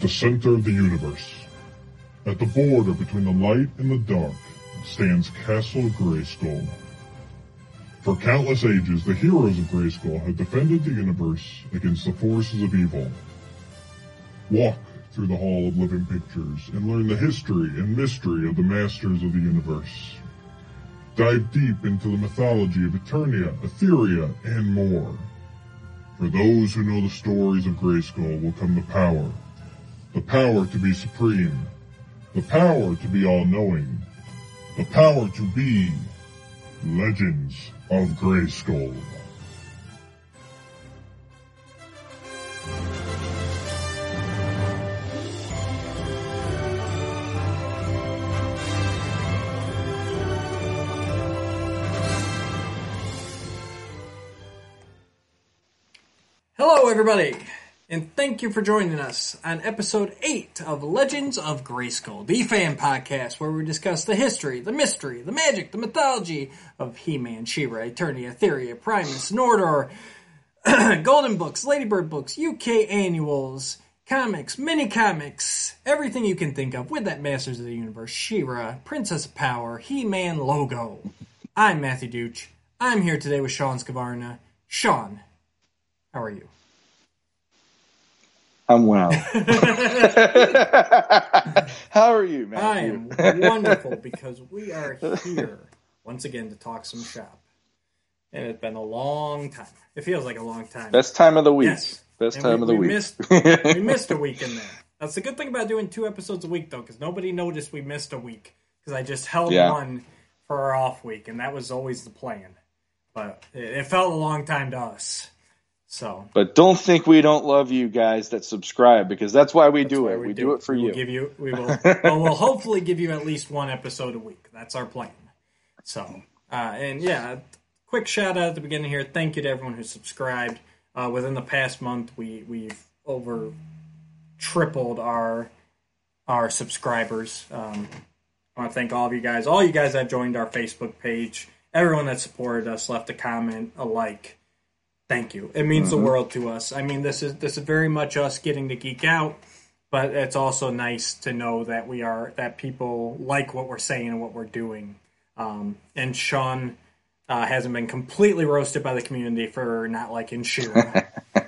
At the center of the universe, at the border between the light and the dark, stands Castle Grayskull. For countless ages, the heroes of Grayskull have defended the universe against the forces of evil. Walk through the Hall of Living Pictures and learn the history and mystery of the masters of the universe. Dive deep into the mythology of Eternia, Etheria, and more. For those who know the stories of Grayskull will come the power. The power to be supreme. The power to be all-knowing. The power to be Legends of Grayskull. Hello, everybody, and thank you for joining us on episode 8 of Legends of Grayskull, the fan podcast where we discuss the history, the mystery, the magic, the mythology of He Man, She Ra, Eternia, Etheria, Primus, Nordor, Golden Books, Ladybird Books, UK annuals, comics, mini comics, everything you can think of with that Masters of the Universe, She Ra, Princess of Power, He Man logo. I'm Matthew Duch. I'm here today with Sean Scavarna. Sean, how are you? I'm well. How are you, man? I am wonderful because we are here once again to talk some shop. And it's been a long time. It feels like a long time. Best time of the week. Yes. Best And time we, of the we week. Missed, we missed a week in there. That's the good thing about doing two episodes a week, though, because nobody noticed we missed a week. Because I just held Yeah. one for our off week, and that was always the plan. But it, it felt a long time to us. So but don't think we don't love you guys that subscribe because that's why we do why it. We, do. it for we you. Give you, we will. well, we'll hopefully give you at least one episode a week. That's our plan. So, uh, and yeah, quick shout out at the beginning here. Thank you to everyone who subscribed. Uh, within the past month, we we've over tripled our our subscribers. Um, I want to thank all of you guys, all you guys that joined our Facebook page, everyone that supported us, left a comment, a like. Thank you. It means the world to us. I mean, this is this is very much us getting to geek out, but it's also nice to know that we are that people like what we're saying and what we're doing. Um, and Sean uh, hasn't been completely roasted by the community for not liking She Ra.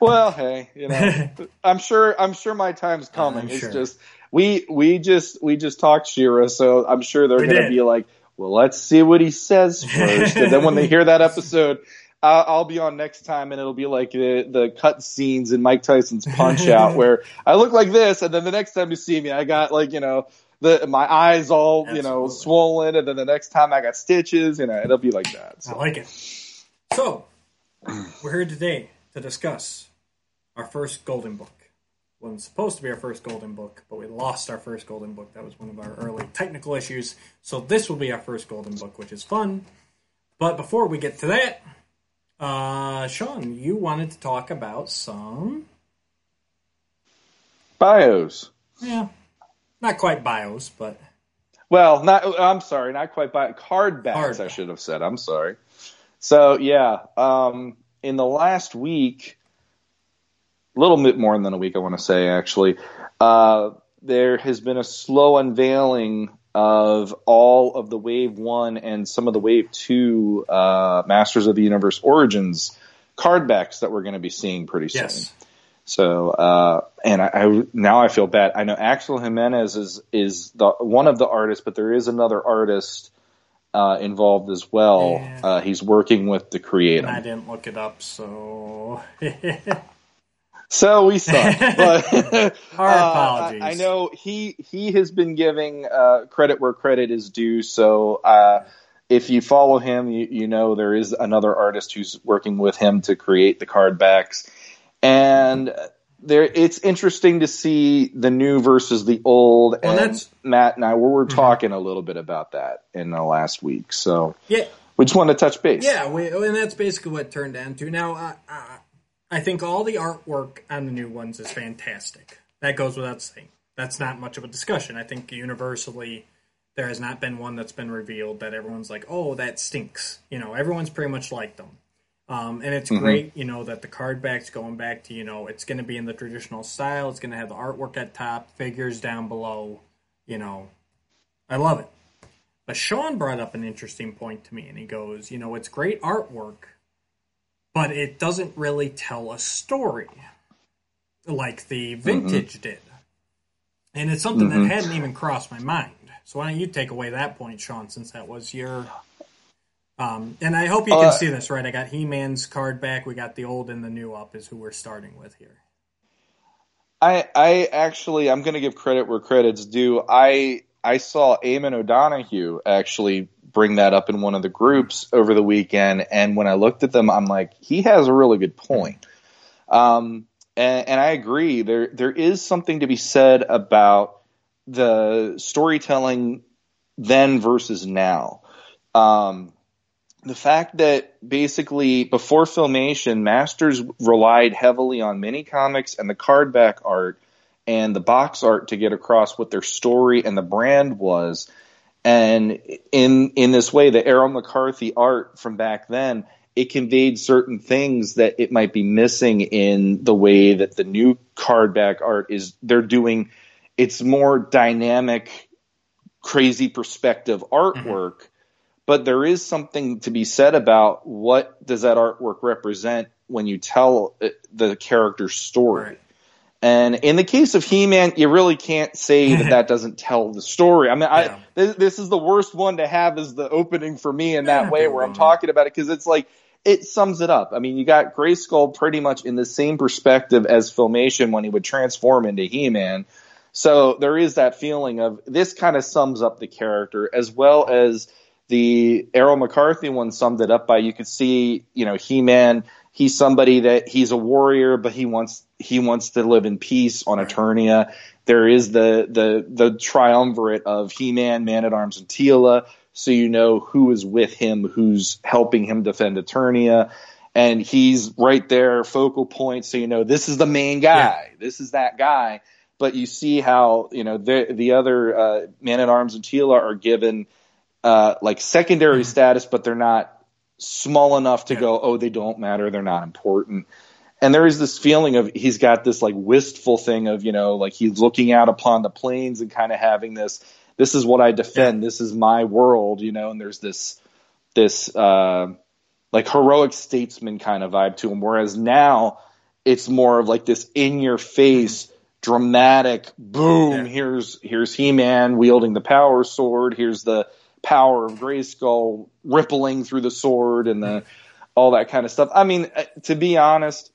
Well, hey, you know, I'm sure. I'm sure my time's coming. I'm it's sure. just we we just we just talked She Ra, so I'm sure they're We going to did. be like, well, let's see what he says first, and then when they hear that episode. Uh, I'll be on next time, and it'll be like the the cut scenes in Mike Tyson's Punch Out, where I look like this, and then the next time you see me, I got like you know the my eyes all you know swollen, and then the next time I got stitches, you know it'll be like that. I like it. So, we're here today to discuss our first Golden Book. Wasn't supposed to be our first Golden Book, but we lost our first Golden Book. That was one of our early technical issues. So this will be our first Golden Book, which is fun. But before we get to that, uh, Sean, you wanted to talk about some, Bios. yeah, not quite bios, but Well, not. I'm sorry, not quite by card backs. Card I should have said. I'm sorry. So yeah, um, in the last week, little bit more than a week, I want to say actually, uh, there has been a slow unveiling of all of the Wave One and some of the Wave Two uh, Masters of the Universe Origins card backs that we're going to be seeing pretty soon. yes, So, uh, and I, I now I feel bad. I know Axel Jimenez is is the one of the artists, but there is another artist uh, involved as well. Yeah. Uh, he's working with the creator. I didn't look it up, so So we suck. but Our uh, apologies. I, I know he he has been giving uh, credit where credit is due. So. Uh, if you follow him, you, you know there is another artist who's working with him to create the card backs. And there, it's interesting to see the new versus the old. Well, and that's- Matt and I we were talking a little bit about that in the last week. So yeah, we just want to touch base. Yeah, we, and that's basically what it turned down to. Now, uh, I think all the artwork on the new ones is fantastic. That goes without saying. That's not much of a discussion. I think universally, there has not been one that's been revealed that everyone's like, "Oh, that stinks." You know, everyone's pretty much liked them. Um, and it's mm-hmm. great, you know, that the card back's going back to, you know, it's going to be in the traditional style. It's going to have the artwork at top, figures down below. You know, I love it. But Sean brought up an interesting point to me, and he goes, you know, it's great artwork, but it doesn't really tell a story like the vintage mm-hmm. did. And it's something mm-hmm. that hadn't even crossed my mind. So why don't you take away that point, Sean, since that was your um, and I hope you can uh, see this right. I got He Man's card back. We got the old and the new up is who we're starting with here. I I actually I'm going to give credit where credit's due. I I saw Eamon O'Donoghue actually bring that up in one of the groups over the weekend, and when I looked at them, I'm like, he has a really good point. Um, and, and I agree. There there is something to be said about the storytelling then versus now. Um, the fact that basically before filmation, Masters relied heavily on mini comics and the cardback art and the box art to get across what their story and the brand was. And in in this way, the Errol McCarthy art from back then, it conveyed certain things that it might be missing in the way that the new cardback art is. They're doing it's more dynamic, crazy perspective artwork. Mm-hmm but there is something to be said about what does that artwork represent when you tell the character's story. Right. And in the case of He-Man, you really can't say that that doesn't tell the story. I mean, yeah. I, this, this, is the worst one to have as the opening for me in that yeah, way, where I'm talking about it because it's like it sums it up. I mean, you got Grayskull pretty much in the same perspective as Filmation when he would transform into He-Man. So there is that feeling of this kind of sums up the character as well as the Errol McCarthy one summed it up by you could see, you know, He Man. He's somebody that he's a warrior, but he wants he wants to live in peace on Eternia. There is the the the triumvirate of He Man, Man at Arms, and Teela, so you know who is with him, who's helping him defend Eternia. And he's right there, focal point, so you know this is the main guy. Yeah. This is that guy. But you see how you know the the other uh, Man at Arms and Teela are given uh, like secondary mm-hmm. status, but they're not small enough to yeah. go, oh, they don't matter, they're not important. And there is this feeling of he's got this like wistful thing of, you know, like he's looking out upon the plains and kind of having this, this is what I defend, this is my world, you know, and there's this, this, uh, like heroic statesman kind of vibe to him. Whereas now it's more of like this in your face, mm-hmm. dramatic boom. Yeah. Here's, here's He-Man wielding the power sword. Here's the, power of Grayskull rippling through the sword and the all that kind of stuff. I mean, uh, to be honest,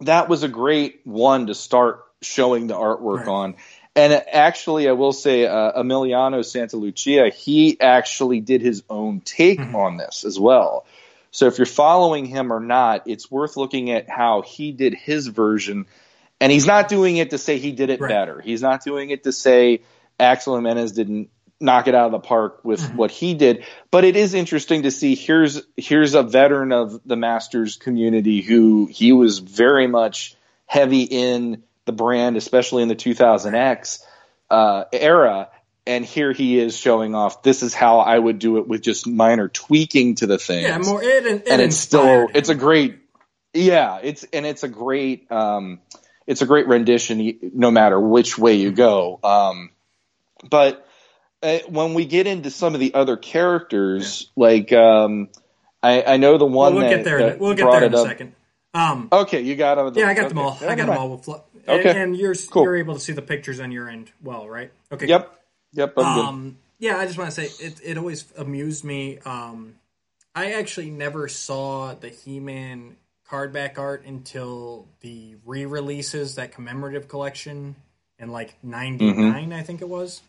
that was a great one to start showing the artwork right. on. And actually, I will say, uh, Emiliano Santalucia, he actually did his own take mm-hmm. on this as well. So if you're following him or not, it's worth looking at how he did his version. And he's not doing it to say he did it right. better. He's not doing it to say Axel Jimenez didn't knock it out of the park with mm-hmm. what he did. But it is interesting to see here's here's a veteran of the Masters community who he was very much heavy in the brand, especially in the 2000X uh, era. And here he is showing off. This is how I would do it with just minor tweaking to the thing. Yeah, more it, it and it's still him. it's a great yeah. It's and it's a great um, it's a great rendition no matter which way you go. Um, but uh, when we get into some of the other characters, yeah. like um, I, I, know the one well, we'll that, get there. we'll get there in a second. Um, okay, you got them. Yeah, I got okay. them all. I got them all. Fl- okay, and, and you're cool. you're able to see the pictures on your end, well, right? Okay. Yep. Yep. um, yeah, I just want to say it. It always amused me. Um, I actually never saw the He-Man card back art until the re-releases that commemorative collection in like '99, mm-hmm. I think it was.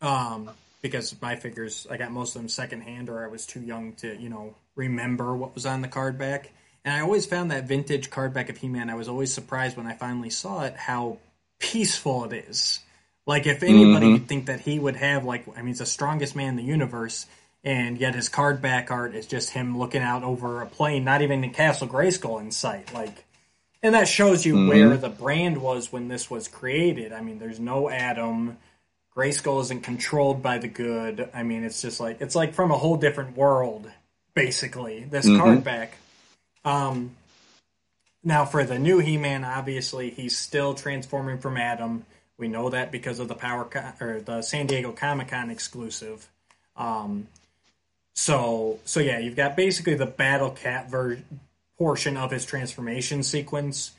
Um, because my figures, I got most of them secondhand, or I was too young to, you know, remember what was on the card back. And I always found that vintage card back of He Man. I was always surprised when I finally saw it how peaceful it is. Like if anybody mm-hmm. would think that he would have like, I mean, he's the strongest man in the universe, and yet his card back art is just him looking out over a plain, not even the Castle Grayskull in sight. Like, and that shows you mm-hmm. where the brand was when this was created. I mean, there's no Adam Grayskull isn't controlled by the good. I mean, it's just like it's like from a whole different world, basically. This mm-hmm. card back. Um, now for the new He-Man, obviously he's still transforming from Adam. We know that because of the Power Con- or the San Diego Comic Con exclusive. Um, so so yeah, you've got basically the Battle Cat ver- portion of his transformation sequence,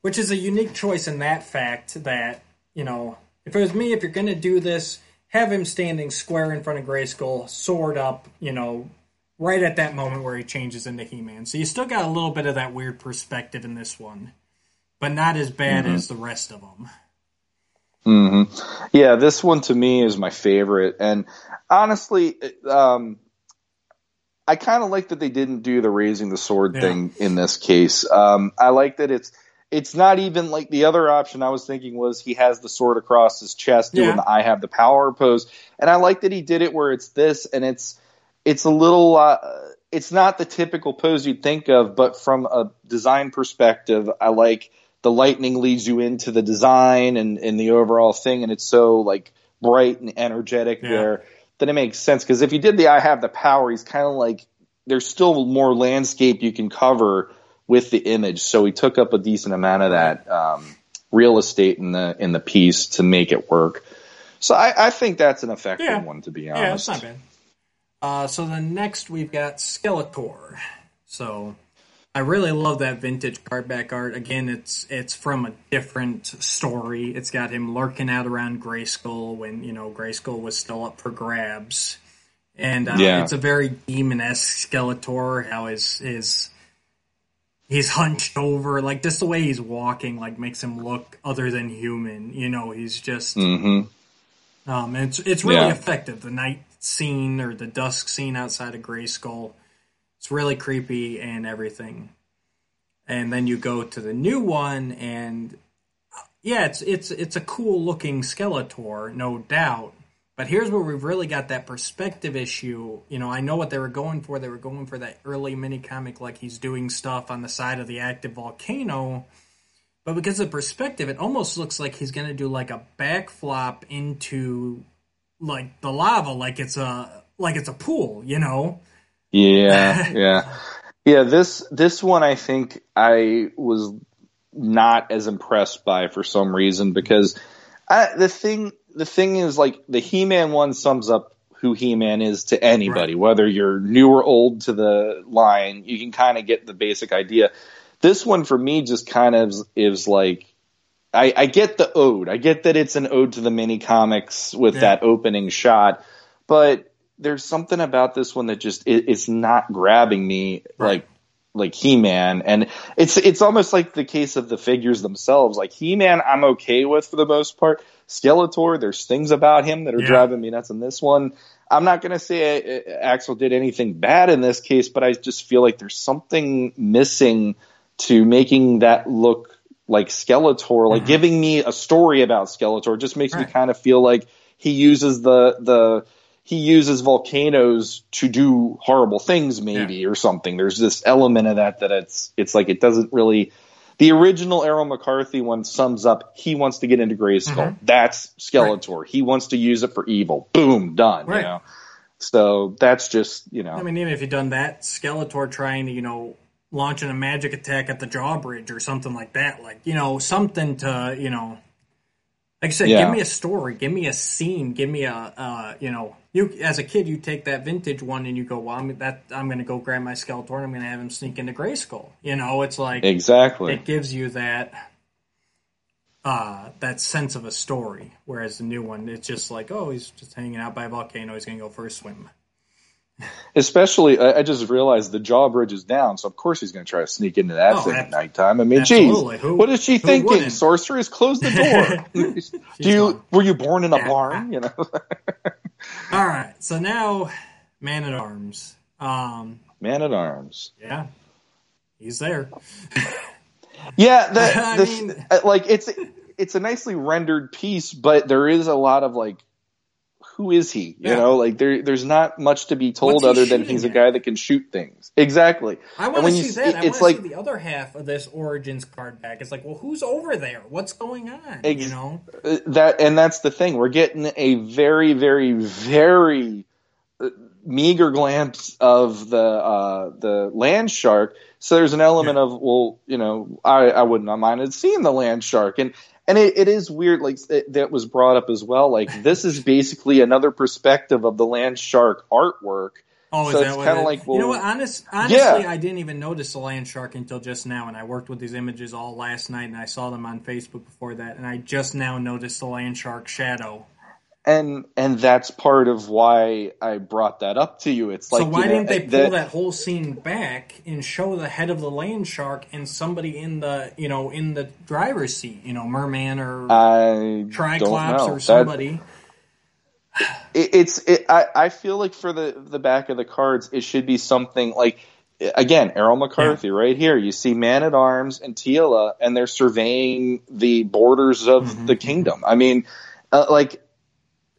which is a unique choice in that fact that you know if it was me, if you're gonna do this, have him standing square in front of Grayskull, sword up, you know, right at that moment where he changes into He-Man. So you still got a little bit of that weird perspective in this one, but not as bad mm-hmm. as the rest of them. Mm-hmm. Yeah, this one to me is my favorite, and honestly, um, I kind of like that they didn't do the raising the sword yeah. thing in this case. Um, I like that it's it's not even like the other option I was thinking was he has the sword across his chest doing yeah. the I have the power pose, and I like that he did it where it's this and it's it's a little uh, it's not the typical pose you'd think of, but from a design perspective, I like the lightning leads you into the design and, and the overall thing, and it's so like bright and energetic yeah. there that it makes sense. Because if you did the I have the power, he's kind of like there's still more landscape you can cover with the image, so he took up a decent amount of that um, real estate in the in the piece to make it work. So I, I think that's an effective yeah. one, to be honest. Yeah, it's not bad. Uh, so then next we've got Skeletor. So I really love that vintage cardback art. Again, it's it's from a different story. It's got him lurking out around Grayskull when you know Grayskull was still up for grabs, and uh, yeah. it's a very demon-esque Skeletor. How his his he's hunched over, like just the way he's walking, like makes him look other than human. You know, he's just. Mm-hmm. Um, it's it's really yeah. effective. The night scene or the dusk scene outside of Grayskull it's really creepy and everything. And then you go to the new one, and yeah, it's it's it's a cool looking Skeletor, no doubt. But here's where we've really got that perspective issue. You know, I know what they were going for. They were going for that early mini comic, like he's doing stuff on the side of the active volcano. But because of perspective, it almost looks like he's going to do like a backflop into like the lava, like it's a like it's a pool, you know. Yeah, yeah, yeah. This this one, I think I was not as impressed by for some reason because I, the thing the thing is like the He Man one sums up who He Man is to anybody, right. whether you're new or old to the line. You can kind of get the basic idea. This one for me just kind of is, is like I, I, get the ode. I get that it's an ode to the mini comics with yeah. that opening shot, but there's something about this one that just it, it's not grabbing me right. like like He-Man, and it's it's almost like the case of the figures themselves. Like He-Man, I'm okay with for the most part. Skeletor, there's things about him that are yeah. driving me nuts. In this one, I'm not going to say uh, Axel did anything bad in this case, but I just feel like there's something missing to making that look like Skeletor, like mm-hmm. giving me a story about Skeletor. Just makes right. me kind of feel like he uses the the he uses volcanoes to do horrible things maybe yeah. or something there's this element of that that it's it's like it doesn't really the original Errol McCarthy one sums up he wants to get into Grayskull. Mm-hmm. That's Skeletor. Right. He wants to use it for evil. Boom, done. Right. You know? So that's just, you know. I mean, even if you'd done that, Skeletor trying to, you know, launching a magic attack at the drawbridge or something like that, like, you know, something to, you know, like I said, yeah. give me a story, give me a scene, give me a, uh, you know, you as a kid, you take that vintage one and you go, well, I'm that I'm going to go grab my Skeletor and I'm going to have him sneak into Grayskull. You know, it's like exactly it gives you that uh, that sense of a story. Whereas the new one, it's just like, oh, he's just hanging out by a volcano. He's going to go for a swim. Especially, I, just realized the drawbridge is down, so of course he's going to try to sneak into that oh, thing at nighttime. I mean, geez, what is she thinking? Wouldn't? Sorceress, close the door. Do you were you born in a barn? You know. All right, so now Man at Arms. Um, Man at Arms. Yeah, he's there. yeah, the, the mean, like it's it's a nicely rendered piece, but there is a lot of like who is he? You know, like there, there's not much to be told other than he's at? a guy that can shoot things. Exactly. I want to see you, that. I it's like the other half of this Origins card back. It's like, well, who's over there? What's going on? Ex- you know uh, that, and that's the thing. We're getting a very, very, very uh, meager glimpse of the uh, the land shark. So there's an element yeah. of well, you know, I, I wouldn't have minded seeing the land shark, and and it, it is weird, like it, that was brought up as well. Like this is basically another perspective of the land shark artwork. Oh, so is that kind of like well, you know what? Honest, honestly, yeah. I didn't even notice the land shark until just now, and I worked with these images all last night, and I saw them on Facebook before that, and I just now noticed the land shark shadow and and that's part of why I brought that up to you. It's like so why you know, didn't they pull that, that, whole scene back and show the head of the land shark and somebody in the you know in the driver's seat, you know, merman or I Triclops or somebody. That, it, it's it, I I feel like for the the back of the cards it should be something like again, Errol McCarthy, yeah. right here. You see Man at Arms and Teela, and they're surveying the borders of mm-hmm. the kingdom. I mean, uh, like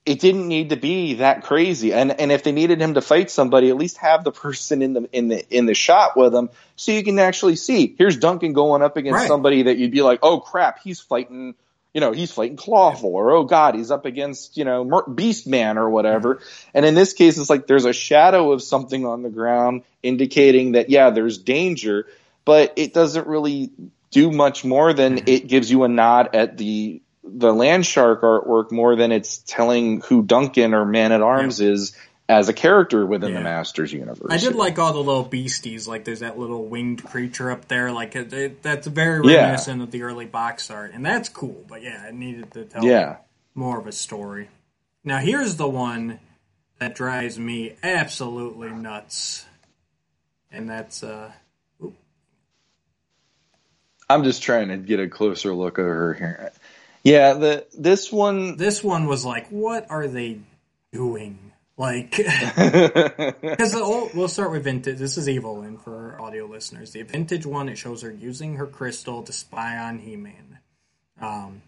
it didn't need to be that crazy. And and if they needed him to fight somebody, at least have the person in the in the in the shot with him, so you can actually see. Here's Duncan going up against right. somebody that you'd be like, oh crap, he's fighting. You know, he's fighting Clawful, or oh god, he's up against you know Beast Man or whatever. Mm-hmm. And in this case, it's like there's a shadow of something on the ground indicating that yeah, there's danger, but it doesn't really do much more than mm-hmm. it gives you a nod at the the land shark artwork more than it's telling who Duncan or Man at Arms yeah. is as a character within yeah. the Masters universe. I did like all the little beasties, like there's that little winged creature up there, like it, it, that's very reminiscent yeah. of the early box art, and that's cool. But yeah, it needed to tell yeah. more of a story. Now here's the one that drives me absolutely nuts, and that's uh. I'm just trying to get a closer look at her here. Yeah, the this one this one was like, what are they doing? Like, because we'll start with vintage. This is evil, and for audio listeners. The vintage one it shows her using her crystal to spy on He-Man, um,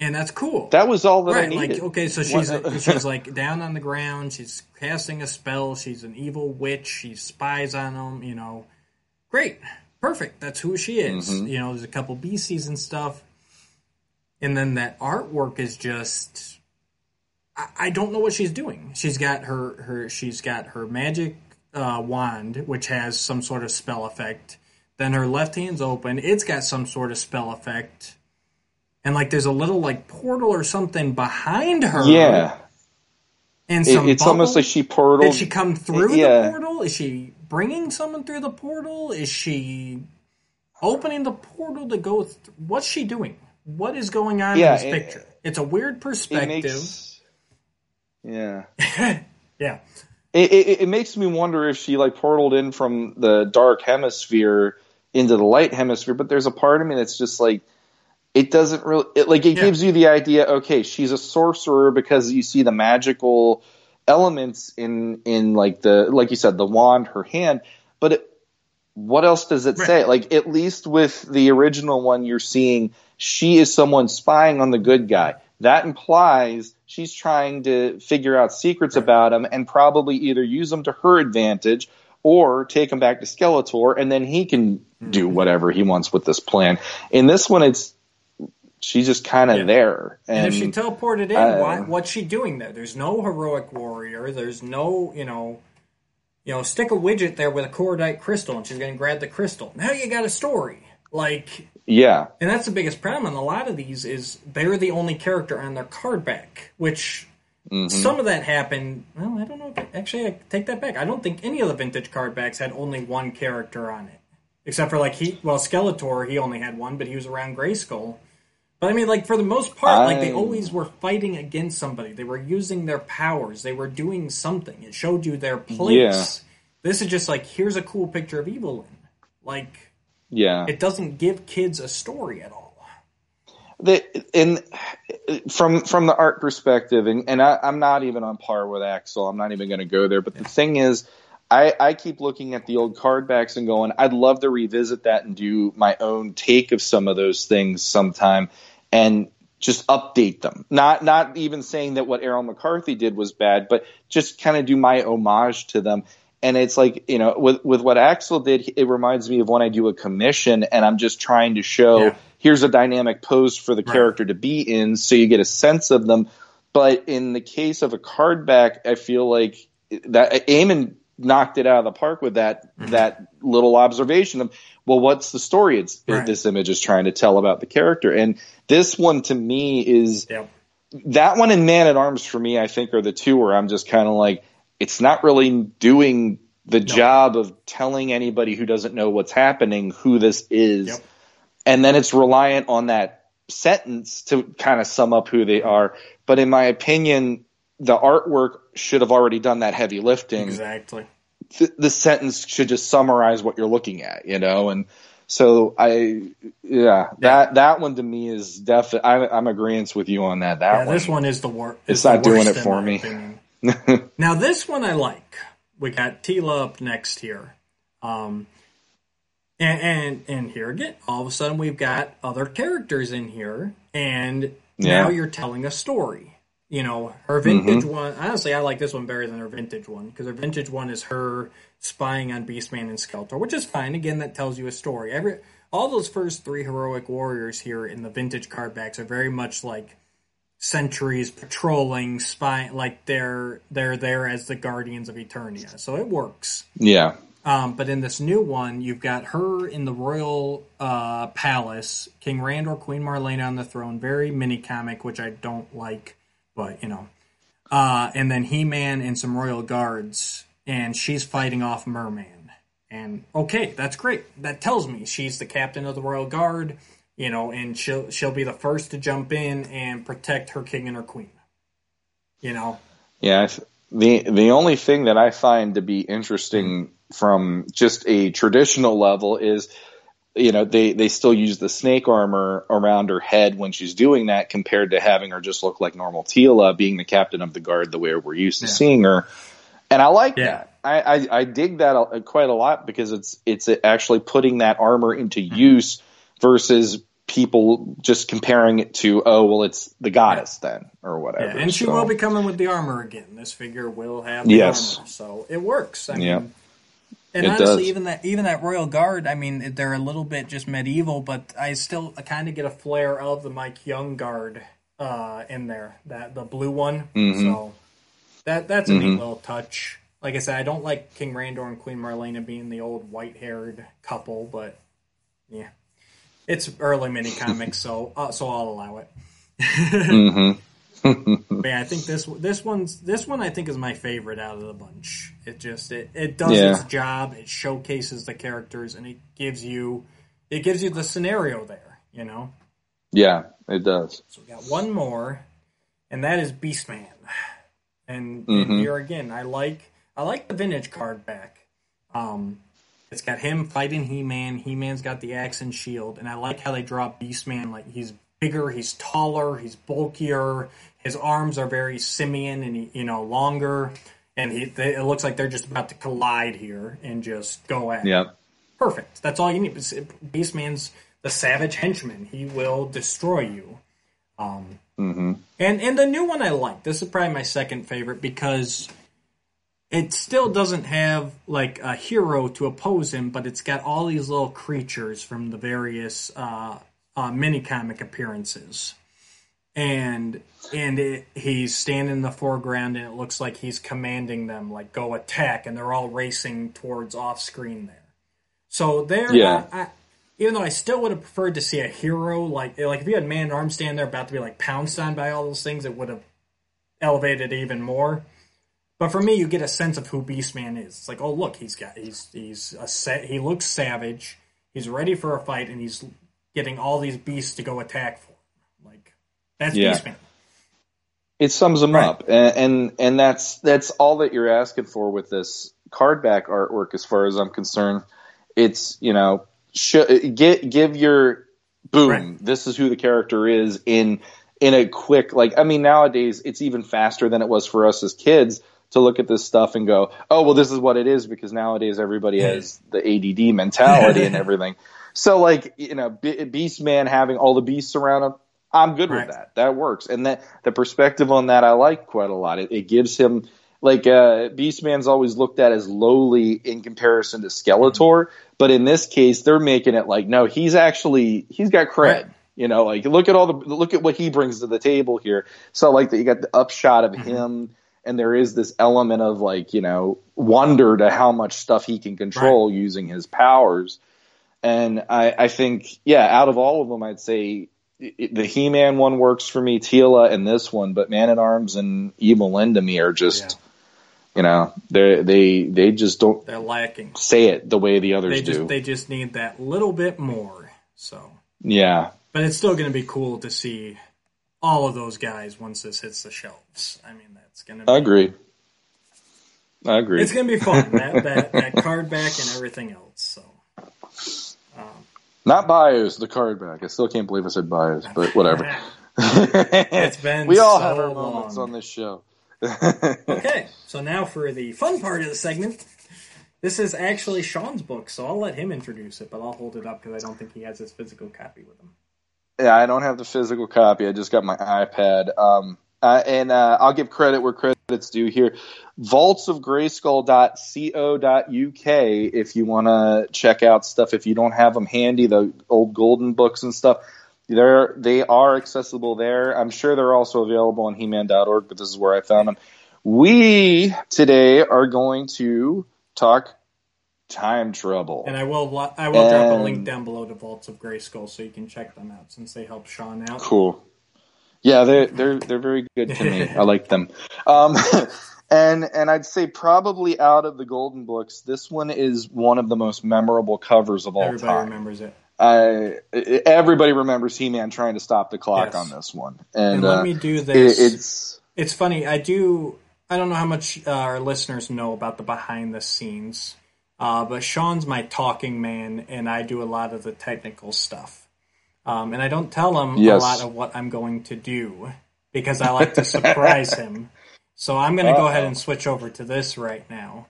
and that's cool. That was all that right, I needed. Like, okay, so she's she's like down on the ground. She's casting a spell. She's an evil witch. She spies on them. You know, great, perfect. That's who she is. Mm-hmm. You know, there's a couple beasties and stuff and then that artwork is just I, I don't know what she's doing. She's got her her she's got her magic uh, wand, which has some sort of spell effect. Then her left hand's open; it's got some sort of spell effect, and like there's a little like portal or something behind her. Yeah, and some it, it's almost like she portal. Did she come through yeah. the portal? Is she bringing someone through the portal? Is she opening the portal to go? Th- What's she doing? What is going on yeah, in this it, picture? It's a weird perspective. Makes, yeah. yeah. It, it, it, makes me wonder if she like portaled in from the dark hemisphere into the light hemisphere, but there's a part of me that's just like, it doesn't really, it, like, it yeah. gives you the idea, okay, she's a sorcerer because you see the magical elements in, in like the, like you said, the wand, her hand, but it, what else does it right. say? Like, at least with the original one, you're seeing she is someone spying on the good guy. That implies she's trying to figure out secrets about him and probably either use them to her advantage or take him back to Skeletor and then he can mm-hmm. do whatever he wants with this plan. In this one, it's she's just kind of yeah. there. And, and, if she teleported in, uh, why, what's she doing there? There's no heroic warrior. There's no, you know, you know, stick a widget there with a cordite crystal, and she's going to grab the crystal. Now you got a story. Like, yeah. And that's the biggest problem in a lot of these is they're the only character on their card back, which mm-hmm. some of that happened. Well, I don't know. Actually, I take that back. I don't think any of the vintage card backs had only one character on it, except for like he. Well, Skeletor, he only had one, but he was around Grayskull. But I mean, like for the most part, I... like they always were fighting against somebody. They were using their powers. They were doing something. It showed you their place. Yeah. This is just like here's a cool picture of Evil-Lyn. Like yeah. It doesn't give kids a story at all. The, and from from the art perspective, and, and I, am not even on par with Axel. I'm not even going to go there. But the thing is, I, I keep looking at the old card backs and going, I'd love to revisit that and do my own take of some of those things sometime, and just update them. Not not even saying that what Errol McCarthy did was bad, but just kind of do my homage to them and it's like you know with with what Axel did, it reminds me of when I do a commission and I'm just trying to show yeah. here's a dynamic pose for the right. character to be in, so you get a sense of them. But in the case of a card back, I feel like that Eamon knocked it out of the park with that mm-hmm. that little observation of well, what's the story it's right. this image is trying to tell about the character, and this one to me is that one and Man at Arms for me, I think are the two where I'm just kind of like it's not really doing the no. job of telling anybody who doesn't know what's happening who this is, yep. and then it's reliant on that sentence to kind of sum up who they are. But in my opinion, the artwork should have already done that heavy lifting. Exactly. The, the sentence should just summarize what you're looking at, you know, and so I, yeah, that that one to me is definitely. I'm agreeing with you on that. That yeah, one, this one is the worst. It's not doing it for me. now this one I like. We got Teela up next here. Um, and, and and here again, all of a sudden we've got other characters in here, and yeah. now you're telling a story. You know, her vintage mm-hmm. one. Honestly, I like this one better than her vintage one because her vintage one is her spying on Beastman and Skeletor, which is fine. Again, that tells you a story. Every all those first three heroic warriors here in the vintage card backs are very much like sentries patrolling, spying. Like they're they're there as the guardians of Eternia, so it works. Yeah. Um, but in this new one, you've got her in the royal uh, palace, King Randor, Queen Marlena on the throne. Very mini comic, which I don't like, but you know. Uh, and then He Man and some royal guards, and she's fighting off Merman. And okay, that's great. That tells me she's the captain of the royal guard, you know, and she'll she'll be the first to jump in and protect her king and her queen. You know. Yeah, the the only thing that I find to be interesting from just a traditional level is you know they they still use the snake armor around her head when she's doing that compared to having her just look like normal Teela being the captain of the guard the way we're used to yeah. seeing her and I like yeah. that I, I, I dig that quite a lot because it's it's actually putting that armor into mm-hmm. use versus people just comparing it to oh well it's the goddess then or whatever yeah, and she so. will be coming with the armor again this figure will have the yes. armor so it works I yeah mean, and it honestly, does. even that even that royal guard, I mean, they're a little bit just medieval, but I still kind of get a flair of the Mike Young guard uh, in there, that the blue one. Mm-hmm. So that that's a mm-hmm. neat little touch. Like I said, I don't like King Randor and Queen Marlena being the old white haired couple, but yeah, it's early mini comics, so uh, so I'll allow it. mm-hmm. yeah, I think this this one's this one I think is my favorite out of the bunch. It just it, it does yeah. its job. It showcases the characters and it gives you it gives you the scenario there. You know. Yeah, it does. So we got one more, and that is Beastman. And, mm-hmm. and here again, I like I like the vintage card back. Um, it's got him fighting He Man. He Man's got the axe and shield, and I like how they draw Beastman like he's bigger, he's taller, he's bulkier, his arms are very simian and you know longer, and he they, it looks like they're just about to collide here and just go at. Yep. Perfect. That's all you need. Beastman's the savage henchman. He will destroy you. Um, mm-hmm. And and the new one I like. This is probably my second favorite because it still doesn't have like a hero to oppose him, but it's got all these little creatures from the various uh, uh, mini comic appearances. And and it, he's standing in the foreground and it looks like he's commanding them like go attack and they're all racing towards off screen there. So there yeah. I, I, even though i still would have preferred to see a hero like like if you had man arm stand there about to be like pounced on by all those things it would have elevated even more but for me you get a sense of who beastman is it's like oh look he's got he's he's a set he looks savage he's ready for a fight and he's getting all these beasts to go attack for Him. Like that's yeah. Beastman. It sums them right. up, and, and and that's that's all that you're asking for with this card back artwork, as far as I'm concerned. It's you know sh- get give your boom. Right. This is who the character is in in a quick like. I mean, nowadays it's even faster than it was for us as kids to look at this stuff and go, oh well, this is what it is because nowadays everybody has the ADD mentality and everything. So like you know, Beast Man having all the beasts around him, I'm good right. with that. That works. And that the perspective on that I like quite a lot. It, it gives him like uh, Beastman's always looked at as lowly in comparison to Skeletor, but in this case they're making it like no, he's actually he's got cred. Right. You know, like look at all the look at what he brings to the table here. So like that you got the upshot of him and there is this element of like, you know, wonder to how much stuff he can control using his powers. And I, I think, yeah, out of all of them, I'd say it, the He-Man one works for me, Teela, and this one, but Man at Arms and Evil-Lyn to me are just, you know, they they they just don't They're lacking. say it the way the others They just do. they just need that little bit more. So, yeah, but it's still going to be cool to see all of those guys once this hits the shelves. I mean, that's going to. I agree. I agree. It's going to be fun. that, that that card back and everything else. So. Not bios, the card back. I still can't believe I said bios, but whatever. It's been we all so have our moments on this show. Okay, so now for the fun part of the segment. This is actually Sean's book, so I'll let him introduce it, but I'll hold it up because I don't think he has his physical copy with him. Yeah, I don't have the physical copy. I just got my iPad. Um, uh, and uh, I'll give credit where credit's due here. Vaults of Vaultsofgrayskull.co.uk if you want to check out stuff. If you don't have them handy, the old golden books and stuff, they're they are accessible there. I'm sure they're also available on He-Man.org, but this is where I found them. We today are going to talk time trouble. And I will I will drop a link down below to Vaults of Grayskull so you can check them out since they help Sean out. Cool. Yeah, they're they're they're very good to me. I like them. Um, and and I'd say probably out of the golden books, this one is one of the most memorable covers of all Everybody time. remembers it. I everybody remembers He-Man trying to stop the clock Yes. on this one, and, And let uh, me do it, this. it's It's funny. I do. I don't know how much uh, our listeners know about the behind the scenes, uh, but Sean's my talking man, and I do a lot of the technical stuff. Um, and I don't tell him Yes. a lot of what I'm going to do because I like to surprise him. So I'm going to go ahead and switch over to this right now,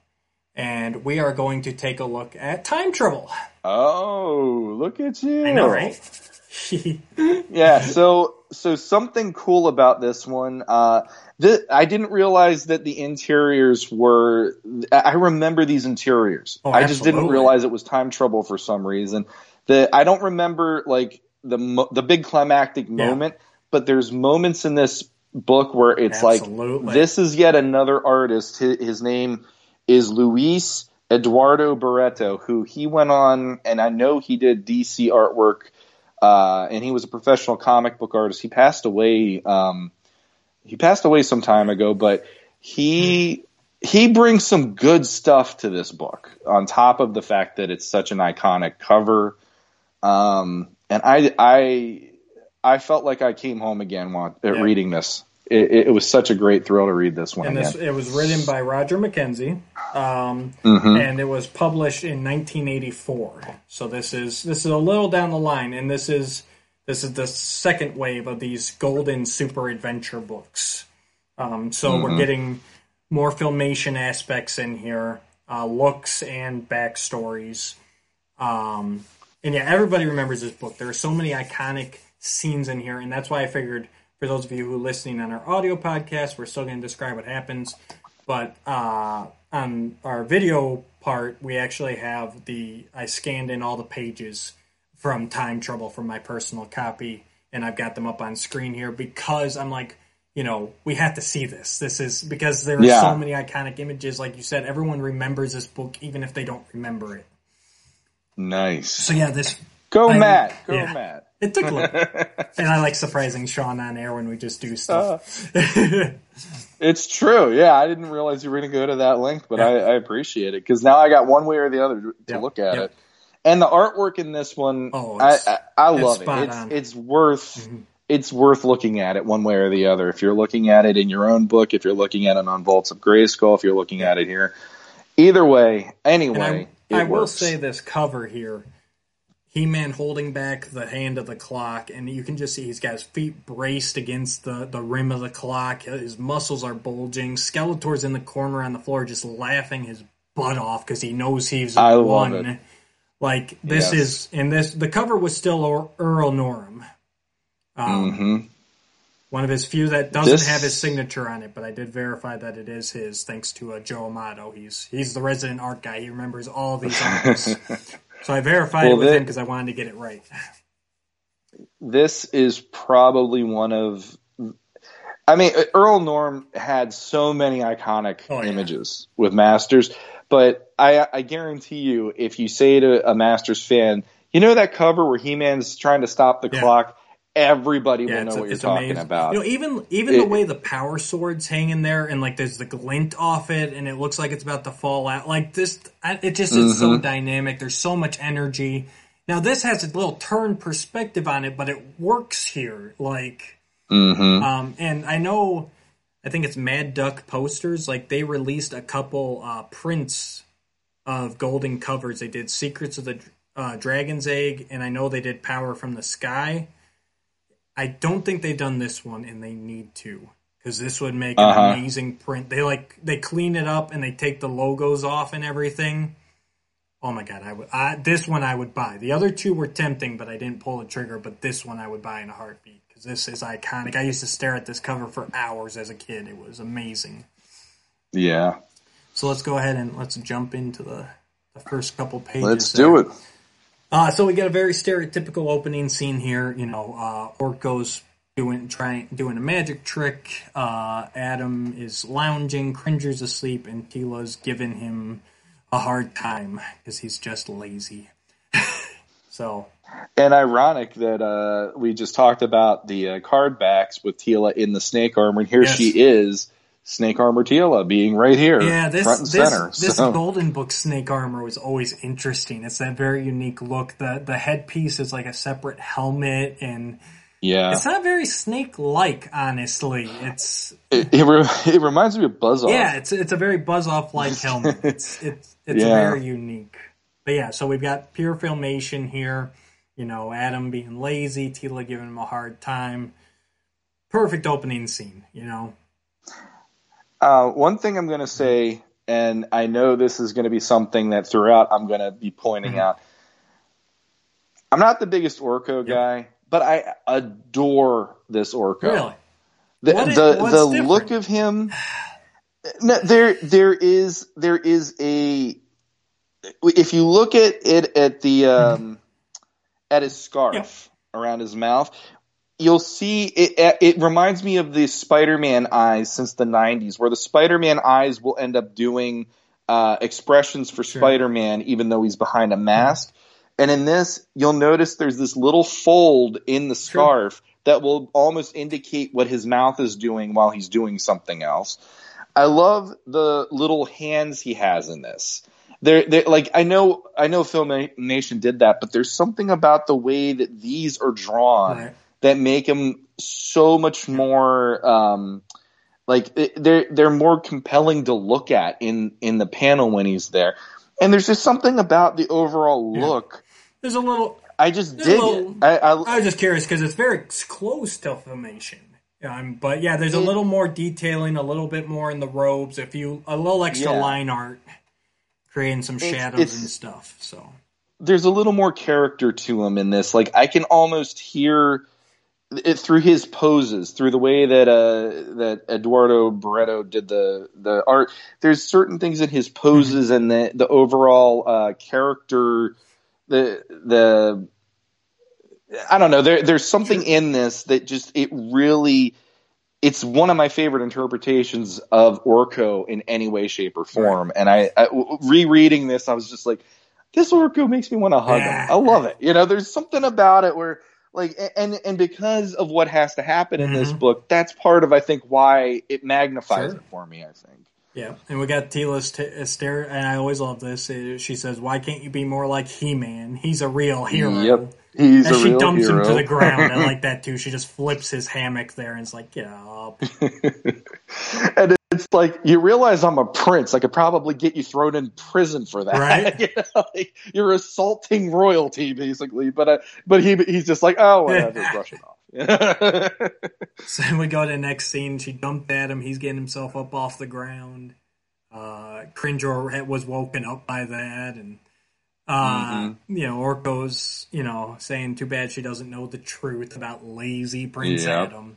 and we are going to take a look at time trouble. oh look at you! I know, right? yeah so so something cool about this one uh th- i didn't realize that the interiors were i remember these interiors Oh, i just didn't realize it was time trouble for some reason the i don't remember like the mo- the big climactic Yeah. moment but there's moments in this book where it's Absolutely. like this is yet another artist his, his name is luis eduardo barreto who he went on and i know he did dc artwork uh, and he was a professional comic book artist. He passed away. Um, he passed away some time ago, but he he brings some good stuff to this book. On top of the fact that it's such an iconic cover, um, and I I I felt like I came home again while at Yeah. reading this. It, it was such a great thrill to read this one and this, it was written by Roger McKenzie, um, Mhm. and it was published in 1984. So this is this is a little down the line, and this is this is the second wave of these golden super adventure books. Um, so we're getting more filmation aspects in here, uh, looks and backstories. Um, and yeah, everybody remembers this book. There are so many iconic scenes in here, and that's why I figured for those of you who are listening on our audio podcast, we're still going to describe what happens. But uh, on our video part, we actually have the I scanned in all the pages from Time Trouble from my personal copy, and I've got them up on screen here because I'm like, you know, we have to see this. This is because there are Yeah. so many iconic images. Like you said, everyone remembers this book even if they don't remember it. Nice. So yeah, this Go I- Matt. Go yeah. Matt. it took a little, and I like surprising Sean on air when we just do stuff. It's true. Yeah, I didn't realize you were going to go to that length, but I, I appreciate it because now I got one way or the other to, to Yep, look at yep. it. And the artwork in this one, Oh, I, I, I love it. It's it's worth Mm-hmm. it's worth looking at it one way or the other. If you're looking at it in your own book, if you're looking at it on Vaults of Grayskull, if you're looking at it here, either way, anyway, and I, it will say this cover here. He-Man holding back the hand of the clock, and you can just see he's got his feet braced against the, the rim of the clock. His muscles are bulging. Skeletor's in the corner on the floor, just laughing his butt off because he knows he's I won. it. Like this Yes. is, and this the cover was still Earl Norem. Um, Mhm. One of his few that doesn't This- have his signature on it, but I did verify that it is his, thanks to uh, Joe Amato. He's he's the resident art guy. He remembers all these artists. so I verified Well, it with that- him because I wanted to get it right. this is probably one of. I mean, Earl Norem had so many iconic Oh, yeah. images with Masters, but I, I guarantee you, if you say to a Masters fan, you know that cover where He Man's trying to stop the Yeah. clock, everybody Yeah, will know it's, what you're talking amazing. about. You know, even even the way the power swords hang in there, and like there's the glint off it, and it looks like it's about to fall out. Like this, it just is so Mm-hmm. dynamic. There's so much energy. Now this has a little turn perspective on it, but it works here. Like, hmm um, and I know, I think it's Mad Duck posters. Like they released a couple uh, prints of golden covers. They did Secrets of the uh, Dragon's Egg, and I know they did Power from the Sky. I don't think they've done this one, and they need to because this would make an Uh-huh. amazing print. They like they clean it up and they take the logos off and everything. Oh my god, I would I, this one I would buy. The other two were tempting, but I didn't pull the trigger. But this one I would buy in a heartbeat because this is iconic. I used to stare at this cover for hours as a kid. It was amazing. Yeah, So let's go ahead and let's jump into the, the first couple pages. let's there. do it. Uh, so we get a very stereotypical opening scene here. You know, uh, Orko's doing trying doing a magic trick. Uh, Adam is lounging, Cringer's asleep, and Teela's giving him a hard time because he's just lazy. so And ironic that uh, we just talked about the uh, card backs with Teela in the snake armor, and here Yes. she is, snake armor Teela, being right here, yeah, this front and this center. this so, Golden Book snake armor was always interesting. It's that very unique look. the The headpiece is like a separate helmet and. yeah, It's not very snake-like, honestly. It's it, it, re- it reminds me of Buzz Off. yeah, it's it's a very buzz off like helmet. It's it's it's Yeah. very unique. But yeah, so we've got pure filmation here. You know, Adam being lazy, Teela giving him a hard time. Perfect opening scene. You know, Uh, one thing I'm going to say, and I know this is going to be something that throughout I'm going to be pointing Mhm. out. I'm not the biggest Orko guy, but I adore this Orko. really. The What is- the, the different? look of him. No, there there is there is a. If you look at it at the um, at his scarf around his mouth, you'll see it. It reminds me of the Spider-Man eyes since the '90s, where the Spider-Man eyes will end up doing uh, expressions for Sure. Spider-Man, even though he's behind a mask. And in this, you'll notice there's this little fold in the Sure. scarf that will almost indicate what his mouth is doing while he's doing something else. I love the little hands he has in this. They're, they're like I know I know Filmation did that, but there's something about the way that these are drawn Right. That make him so much more um, like they're they're more compelling to look at in in the panel when he's there. And there's just something about the overall Yeah. look. There's a little. I just dig little- it. I, I, I was just curious because it's very close to filmation. Um, but yeah, there's a little more detailing, a little bit more in the robes. If you a little extra Yeah. line art, creating some It's- shadows it's- and stuff. So there's a little more character to him in this. Like I can almost hear it through his poses, through the way that uh that Eduardo Barreto did the the art. There's certain things in his poses and the the overall uh character the the I don't know. There there's something in this that just it really it's one of my favorite interpretations of Orko in any way, shape, or form. And I rereading this, I was just like, this Orko makes me want to hug Yeah. him. I love it. You know, there's something about it where like, and and because of what has to happen in this Mhm. book, that's part of I think why it magnifies Sure. it for me. I think. yeah, and we got Teela's t- uh, and I always love this. Uh, She says, "Why can't you be more like He-Man? He's a real hero." Yep, he's And a she real dumps hero. him to the ground. I like that too. She just flips his hammock there and it's like, "Get up." and it's like you realize I'm a prince. I could probably get you thrown in prison for that. Right. you know, like, you're assaulting royalty, basically. But uh, but he he's just like, oh, whatever, just brush it off. So we go to the next scene. She dumped at him. He's getting himself up off the ground. Uh, Cringer was woken up by that, and uh, Mm-hmm. you know Orko's you know saying, "Too bad she doesn't know the truth about lazy Prince Yep. Adam."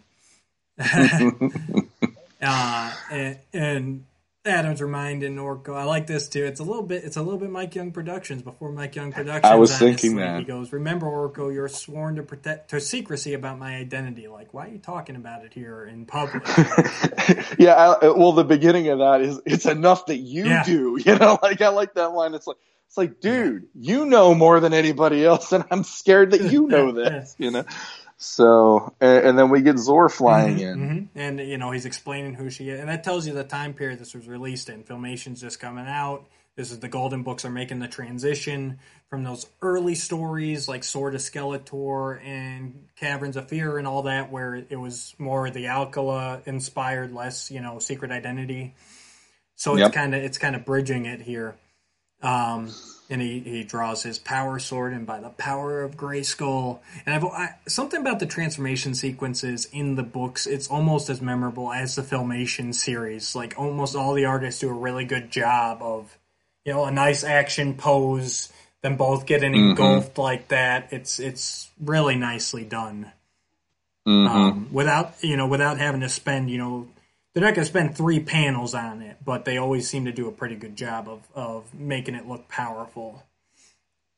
uh, and, and Adams reminding Orko. I like this too. It's a little bit. It's a little bit Mike Young Productions before Mike Young Productions. I was honestly. thinking that. he goes, "Remember, Orko, you're sworn to protect to secrecy about my identity. Like, why are you talking about it here in public? yeah, I, well, the beginning of that is it's enough that you Yeah. do. You know, like I like that line. It's like it's like, dude, you know more than anybody else, and I'm scared that you know this. You know. So, and, and then we get Zoar flying in. Mhm. And you know, he's explaining who she is, and that tells you the time period this was released in. Filmation's just coming out. This is the Golden Books are making the transition from those early stories like Sword of Skeletor and Caverns of Fear and all that, where it was more the Alcala inspired, less you know Secret Identity. So Yep. it's kind of it's kind of bridging it here. Um, and he, he draws his power sword, and by the power of Grayskull, and I've I, something about the transformation sequences in the books. It's almost as memorable as the filmation series. Like almost all the artists do a really good job of, you know, a nice action pose, them both getting engulfed like that. It's it's really nicely done. Um, without you know, without having to spend you know they're not going to spend three panels on it, but they always seem to do a pretty good job of, of making it look powerful.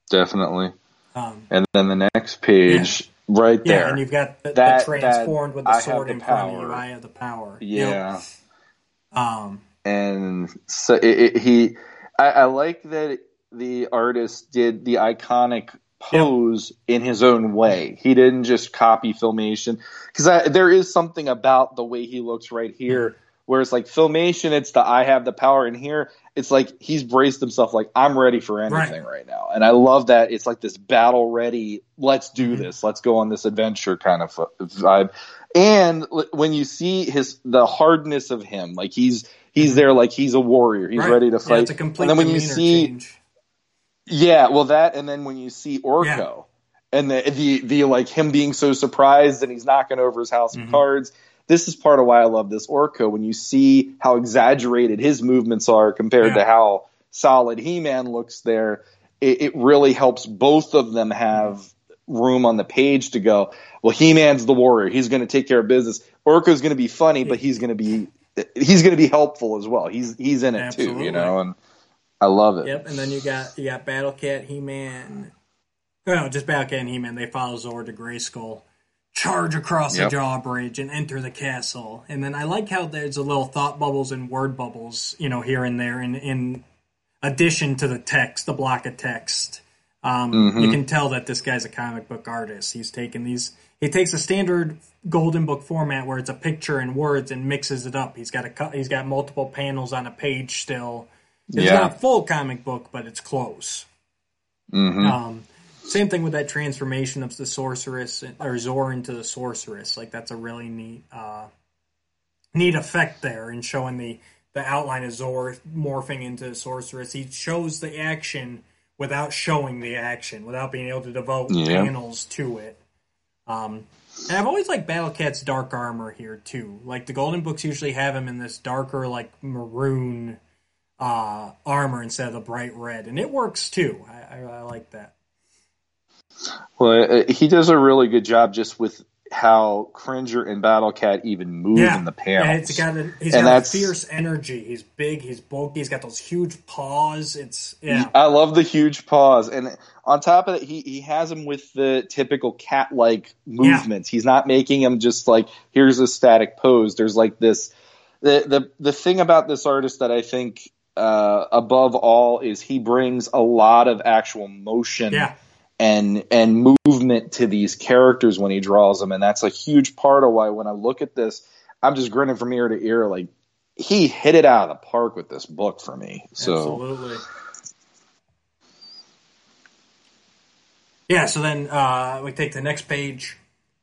Definitely. Um, And then the next page, right there. yeah, and you've got the, That- the transformed with the I sword in front of you. power. I have the power. yeah. Yep. Um, and so it, it, he I, I like that the artist did the iconic pose in his own way. He didn't just copy filmation. Because there is something about the way he looks right here where it's like filmation it's the i have the power and here it's like he's braced himself like i'm ready for anything right, now. And i love that it's like this battle ready let's do mm-hmm. this. Let's go on this adventure kind of vibe. And when you see his the hardness of him like he's he's mm-hmm. there like he's a warrior. He's right. ready to Yeah, fight. it's a complete and then when you see change. Yeah, well, that and then when you see Orko Yeah. and the, the the like him being so surprised and he's knocking over his house Mm-hmm. of cards. This is part of why I love this Orko. When you see how exaggerated his movements are compared to how solid He Man looks there, it, it really helps both of them have room on the page to go. Well, He Man's the warrior; he's going to take care of business. Orko's going to be funny, but he's going to be he's going to be helpful as well. He's he's in it too, you know, and I love it. Yep, and then you got you got Battle Cat, He Man. No, just Battle Cat and He Man. They follow Zoar to Grayskull, charge across Yep. the drawbridge and enter the castle. And then I like how there's a little thought bubbles and word bubbles, you know, here and there, in in addition to the text, the block of text. Um, Mm-hmm. You can tell that this guy's a comic book artist. He's taken these. He takes a standard golden book format where it's a picture and words and mixes it up. He's got a he's got multiple panels on a page still. It's Yeah. not a full comic book, but it's close. Mhm. Um, same thing with that transformation of the sorceress or Zoar into the sorceress. Like that's a really neat, uh, neat effect there in showing the the outline of Zoar morphing into the sorceress. He shows the action without showing the action, without being able to devote Yeah. panels to it. Um, and I've always liked Battle Cat's dark armor here too. Like the Golden Books usually have him in this darker, like maroon uh, armor instead of the bright red, and it works too. I, I, I like that. Well, uh, he does a really good job just with how Cringer and Battle Cat even move Yeah, in the yeah, panels. it's got a, he's And got a fierce energy. He's big. He's bulky. He's got those huge paws. It's yeah, I love the huge paws, and on top of it, he he has him with the typical cat-like movements. He's not making him just like here's a static pose. There's like this. The the the thing about this artist that I think uh, above all is he brings a lot of actual motion yeah. and and movement to these characters when he draws them, and that's a huge part of why when I look at this, I'm just grinning from ear to ear. Like he hit it out of the park with this book for me. So Absolutely. Yeah, so then uh, we take the next page.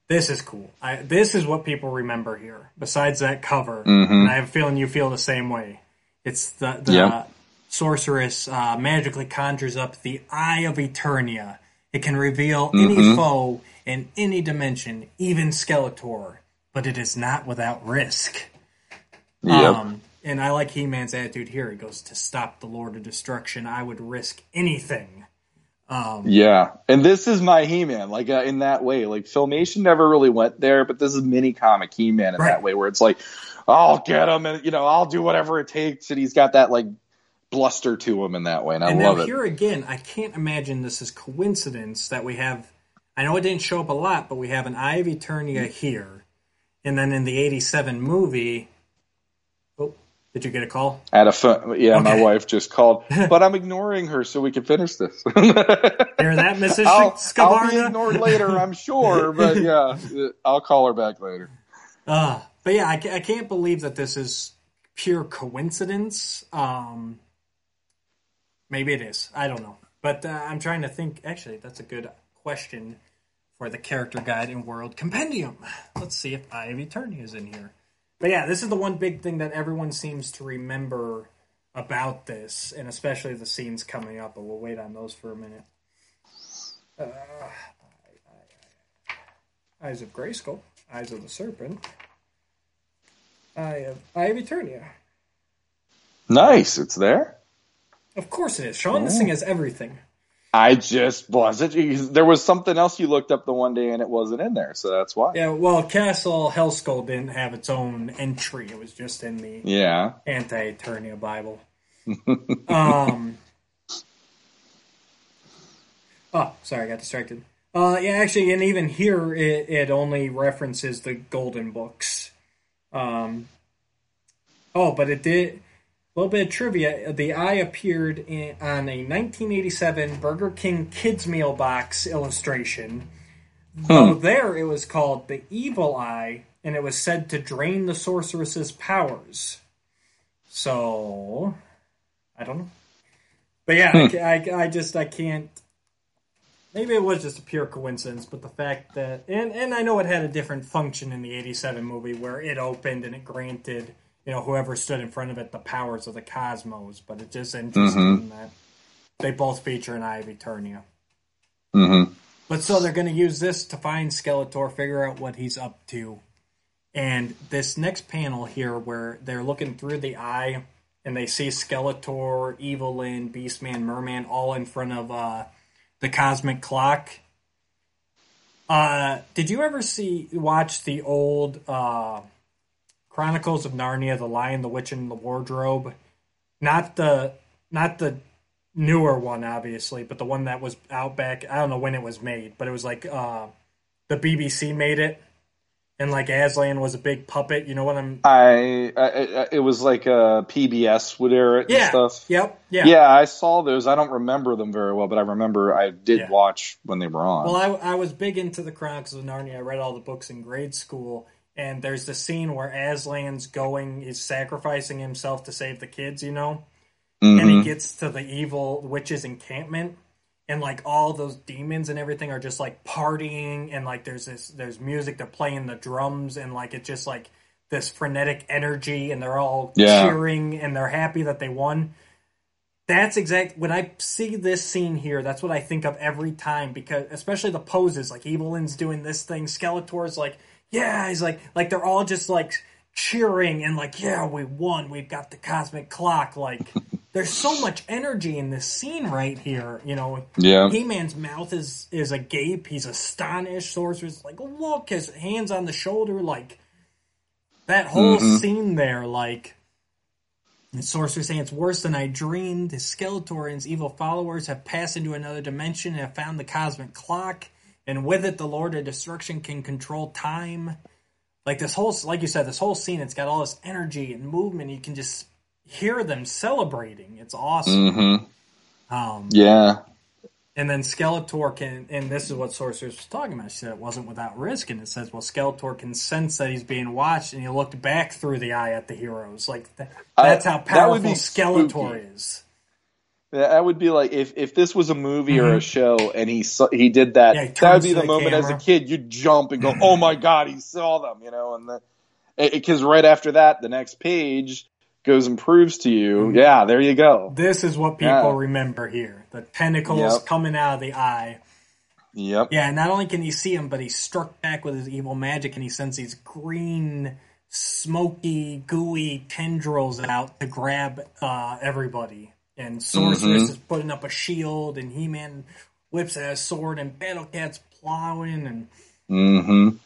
This is cool. I, this is what people remember here. Besides that cover, and I have a feeling you feel the same way. It's the the Yeah. sorceress uh, magically conjures up the Eye of Eternia. It can reveal any foe in any dimension, even Skeletor, but it is not without risk. Yep. Um, and I like He Man's attitude here. He goes, To stop the Lord of Destruction, I would risk anything. Um, Yeah, and this is my He-Man, like uh, in that way. Like Filmation never really went there, but this is mini comic He-Man in Right. that way, where it's like, I'll get him, and you know, I'll do whatever it takes, and he's got that like bluster to him in that way, and I and love now it. here again, I can't imagine this is coincidence that we have. I know it didn't show up a lot, but we have an Eye of Eternia here, and then in the '87 movie. Oh, did you get a call? At a phone, yeah, my wife just called, but I'm ignoring her so we can finish this. Hear that, Mrs. I'll, I'll be ignored later, I'm sure, but yeah, I'll call her back later. Uh, but yeah, I, I can't believe that this is pure coincidence. Um, maybe it is. I don't know. But uh, I'm trying to think. Actually, that's a good question for the character guide and world compendium. Let's see if Eye of Eternia is in here. But yeah, this is the one big thing that everyone seems to remember about this, and especially the scenes coming up. But we'll wait on those for a minute. Uh, Eyes of Grayskull, Eyes of the Serpent, Eye of Eye of Eternia. Nice, it's there. Of course it is. Sean, this thing has everything. I just wasn't. There was something else you looked up the one day and it wasn't in there, so that's why. Yeah, well, Castle Hellskull didn't have its own entry. It was just in the Yeah. Anti Eternia Bible. um. Oh, sorry, I got distracted. Uh, yeah, actually, and even here, it, it only references the Golden Books. Um. Oh, but it did. A little bit of trivia: the eye appeared in, on a 1987 Burger King kids meal box illustration. Though there, it was called the Evil Eye, and it was said to drain the sorceress's powers. So, I don't know. But yeah, I, I, I just I can't. Maybe it was just a pure coincidence, but the fact that and and I know it had a different function in the '87 movie where it opened and it granted you know whoever stood in front of it the powers of the cosmos. But it's just interesting that they both feature an Eye of Eternia. Mm-hmm. But so they're going to use this to find Skeletor, figure out what he's up to. And this next panel here, where they're looking through the eye and they see Skeletor, Evil-Lyn, Beastman, Merman all in front of uh, the cosmic clock. Uh, did you ever see watch the old uh, Chronicles of Narnia, The Lion, the Witch, and the Wardrobe? Not the not the newer one, obviously, but the one that was out back. I don't know when it was made, but it was like uh, the BBC made it, and like Aslan was a big puppet. You know what I'm? I, I, I it was like a PBS would air it and Yeah. stuff. Yep. Yeah. Yeah, I saw those. I don't remember them very well, but I remember I did Yeah. watch when they were on. Well, I, I was big into the Chronicles of Narnia. I read all the books in grade school, and there's the scene where Aslan's going, is sacrificing himself to save the kids. You know. and he Mhm. gets to the evil witch's encampment and like all those demons and everything are just like partying and like there's this there's music they're playing the drums and like it's just like this frenetic energy and they're all Yeah. cheering and they're happy that they won that's exact when i see this scene here that's what i think of every time because especially the poses like Evil-Lyn's doing this thing skeletor's like yeah he's like like they're all just like cheering and like yeah we won we've got the cosmic clock like there's so much energy in this scene right here you know yeah. he-man's mouth is is agape he's astonished sorcerer's like look his hands on the shoulder like that whole Mhm. scene there like the sorcerer saying it's worse than I dreamed. His Skeletor and his evil followers have passed into another dimension and have found the cosmic clock, and with it, the Lord of Destruction can control time. Like this whole, like you said, this whole scene, it's got all this energy and movement. You can just hear them celebrating. It's awesome. hmm Um, Yeah. and then Skeletor can, and this is what Sorceress was talking about. She said it wasn't without risk, and it says, well, Skeletor can sense that he's being watched, and he looked back through the eye at the heroes. Like th- that's I- how powerful Skeletor spooky. is. That would be like if, if this was a movie or a show and he saw, he did that. Mm-hmm. Yeah, he that would be the, the moment as a kid you'd jump and go, "Oh my god, he saw them!" You know, and because right after that, the next page goes and proves to you, Mm-hmm. yeah, there you go. This is what people Yeah. remember here: the tentacles Yep. coming out of the eye. Yep. Yeah, not only can he see him, but he's struck back with his evil magic, and he sends these green, smoky, gooey tendrils out to grab uh, everybody. And Sorceress Mhm. is putting up a shield, and He Man whips out his sword, and Battle Cat's plowing, and Mm-hmm.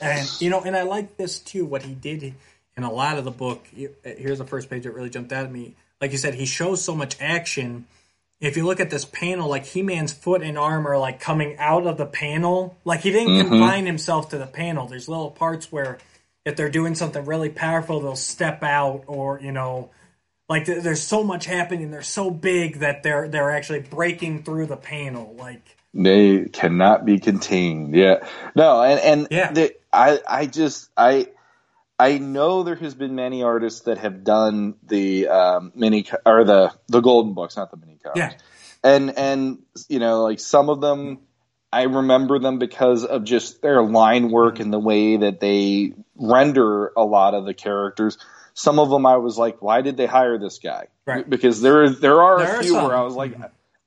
and you know, and I like this too. What he did in a lot of the book. Here's the first page that really jumped out at me. Like you said, he shows so much action. If you look at this panel, like He Man's foot and arm are like coming out of the panel. Like he didn't Mhm. confine himself to the panel. There's little parts where if they're doing something really powerful, they'll step out, or you know, like th- there's so much happening. They're so big that they're they're actually breaking through the panel. Like They cannot be contained. Yeah. No, and and Yeah. the, I I just I I know there has been many artists that have done the um, mini or the the golden books, not the mini covers. Yeah. And and you know, like some of them I remember them because of just their line work and the way that they render a lot of the characters. Some of them I was like, why did they hire this guy? Right. Because there there are There a few some. where I was like,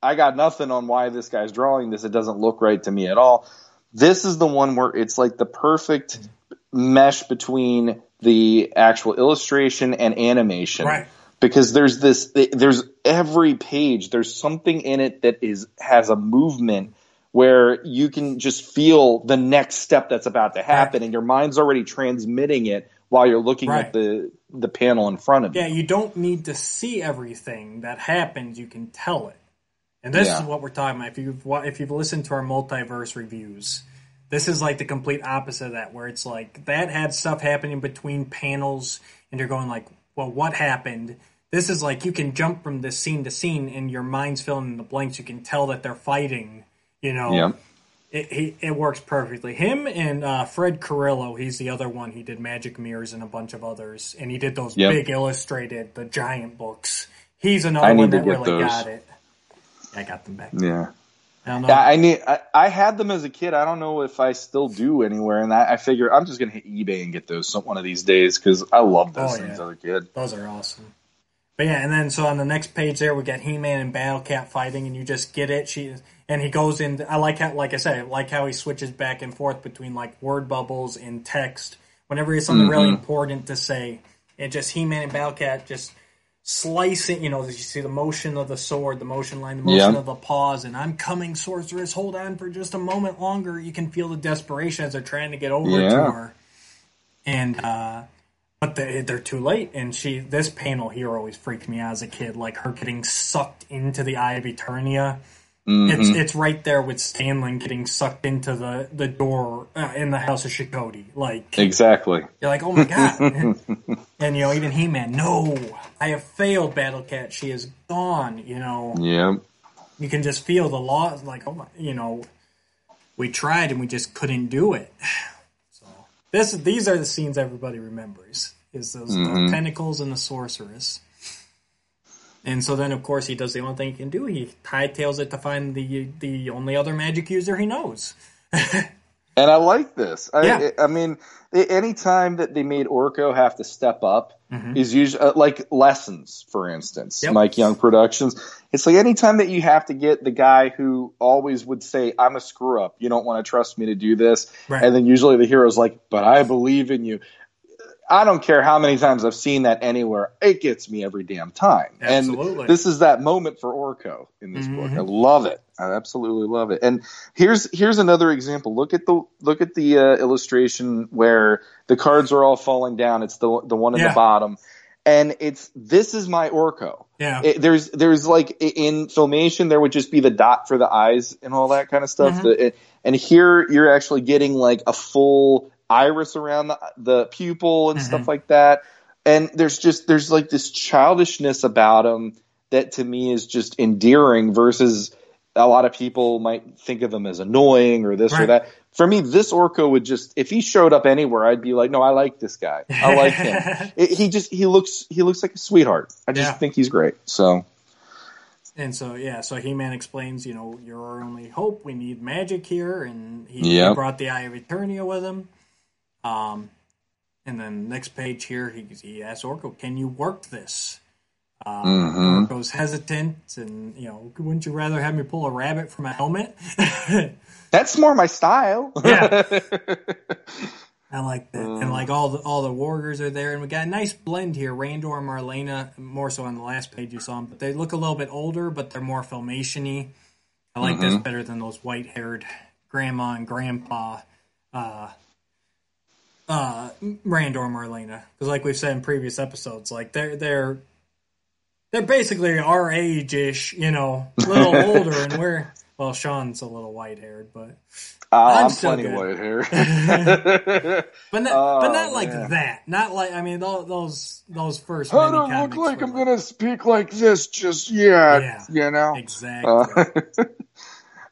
I got nothing on why this guy's drawing this. It doesn't look right to me at all. This is the one where it's like the perfect mesh between the actual illustration and animation. Right. Because there's this, there's every page, there's something in it that is, has a movement where you can just feel the next step that's about to happen and your mind's already transmitting it while you're looking Right. at the, the panel in front of you. Yeah, you don't need to see everything that happens. You can tell it, and this Yeah. is what we're talking about. If you've if you've listened to our multiverse reviews, this is like the complete opposite of that, where it's like that had stuff happening between panels, and you're going like, "Well, what happened?" This is like you can jump from this scene to scene, and your mind's filling in the blanks. You can tell that they're fighting. You know, Yeah. It, he, it works perfectly. Him and uh, Fred Carrillo, he's the other one. He did Magic Mirrors and a bunch of others, and he did those Yep. big illustrated, the giant books. He's another I one that really those. got it. I got them back. Yeah. I don't know. Yeah, I need. I, I had them as a kid. I don't know if I still do anywhere, and I, I figure I'm just gonna hit eBay and get those some, one of these days because I love those Oh, things yeah. as a kid. Those are awesome. But yeah, and then so on the next page there we got He Man and Battle Cat fighting, and you just get it. She and he goes in. I like how, like I said, I like how he switches back and forth between like word bubbles and text whenever he has something really Mm-hmm. important to say. And just He Man and Battle just slicing. You know, as you see the motion of the sword, the motion line, the motion Yeah. of the pause, and I'm coming, sorceress. Hold on for just a moment longer. You can feel the desperation as they're trying to get over to her. And uh, but they, they're too late. And she, this panel here always freaked me out as a kid, like her getting sucked into the Eye of Eternia. Mm-hmm. It's it's right there with Stanley getting sucked into the the door uh, in the House of Shokoti. Like Exactly. you're like, oh my god. and, you know, even He Man, no, I have failed, Battle Cat. She is gone. You know, Yeah. you can just feel the loss. Like, oh my, you know, we tried and we just couldn't do it. So this, these are the scenes everybody remembers: is those the tentacles and the sorceress. And so then, of course, he does the only thing he can do. He hightails it to find the the only other magic user he knows. And I like this. I, Yeah. I mean, any time that they made Orko have to step up Mm-hmm. is usually uh, like lessons, for instance, Yep. Mike Young Productions. It's like anytime that you have to get the guy who always would say, "I'm a screw up. You don't want to trust me to do this," Right. and then usually the hero's like, "But I believe in you." I don't care how many times I've seen that anywhere. It gets me every damn time. Absolutely. And this is that moment for Orko in this book. I love it. I absolutely love it. And here's here's another example. Look at the look at the uh, illustration where the cards are all falling down. It's the the one at Yeah. the bottom, and it's this is my Orko. Yeah. It, there's there's like in filmation there would just be the dot for the eyes and all that kind of stuff. Mm-hmm. The- it- and here you're actually getting like a full iris around the, the pupil and Mm-hmm. stuff like that. And there's just there's like this childishness about him that to me is just endearing versus a lot of people might think of him as annoying or this or that. For me, this Orko would just if he showed up anywhere, I'd be like, no, I like this guy. I like him. It- he just he looks he looks like a sweetheart. I just Yeah. think he's great. So And so yeah, so He Man explains, you know, you're our only hope. We need magic here, and he, he Yep. brought the Eye of Eternia with him. Um, and then next page here, he he asks Orko, "Can you work this?" Uh, Mhm. Orko's hesitant, and you know, wouldn't you rather have me pull a rabbit from a helmet? that's more my style. Yeah. I like that, and like all the all the warriors are there, and we got a nice blend here. Randor and Marlena, more so on the last page you saw them, but they look a little bit older, but they're more filmationy. I like mm-hmm. this better than those white haired grandma and grandpa uh, uh, Randor Marlena. Because, like we've said in previous episodes, like they're they're they're basically our age ish, you know, a little older, and we're well, Sean's a little white haired, but uh, I'm, I'm plenty white hair. but not, oh, but not like man. that. Not like I mean those those first. I don't look like I'm gonna speak like this just yet. Yeah, you know exactly. Uh,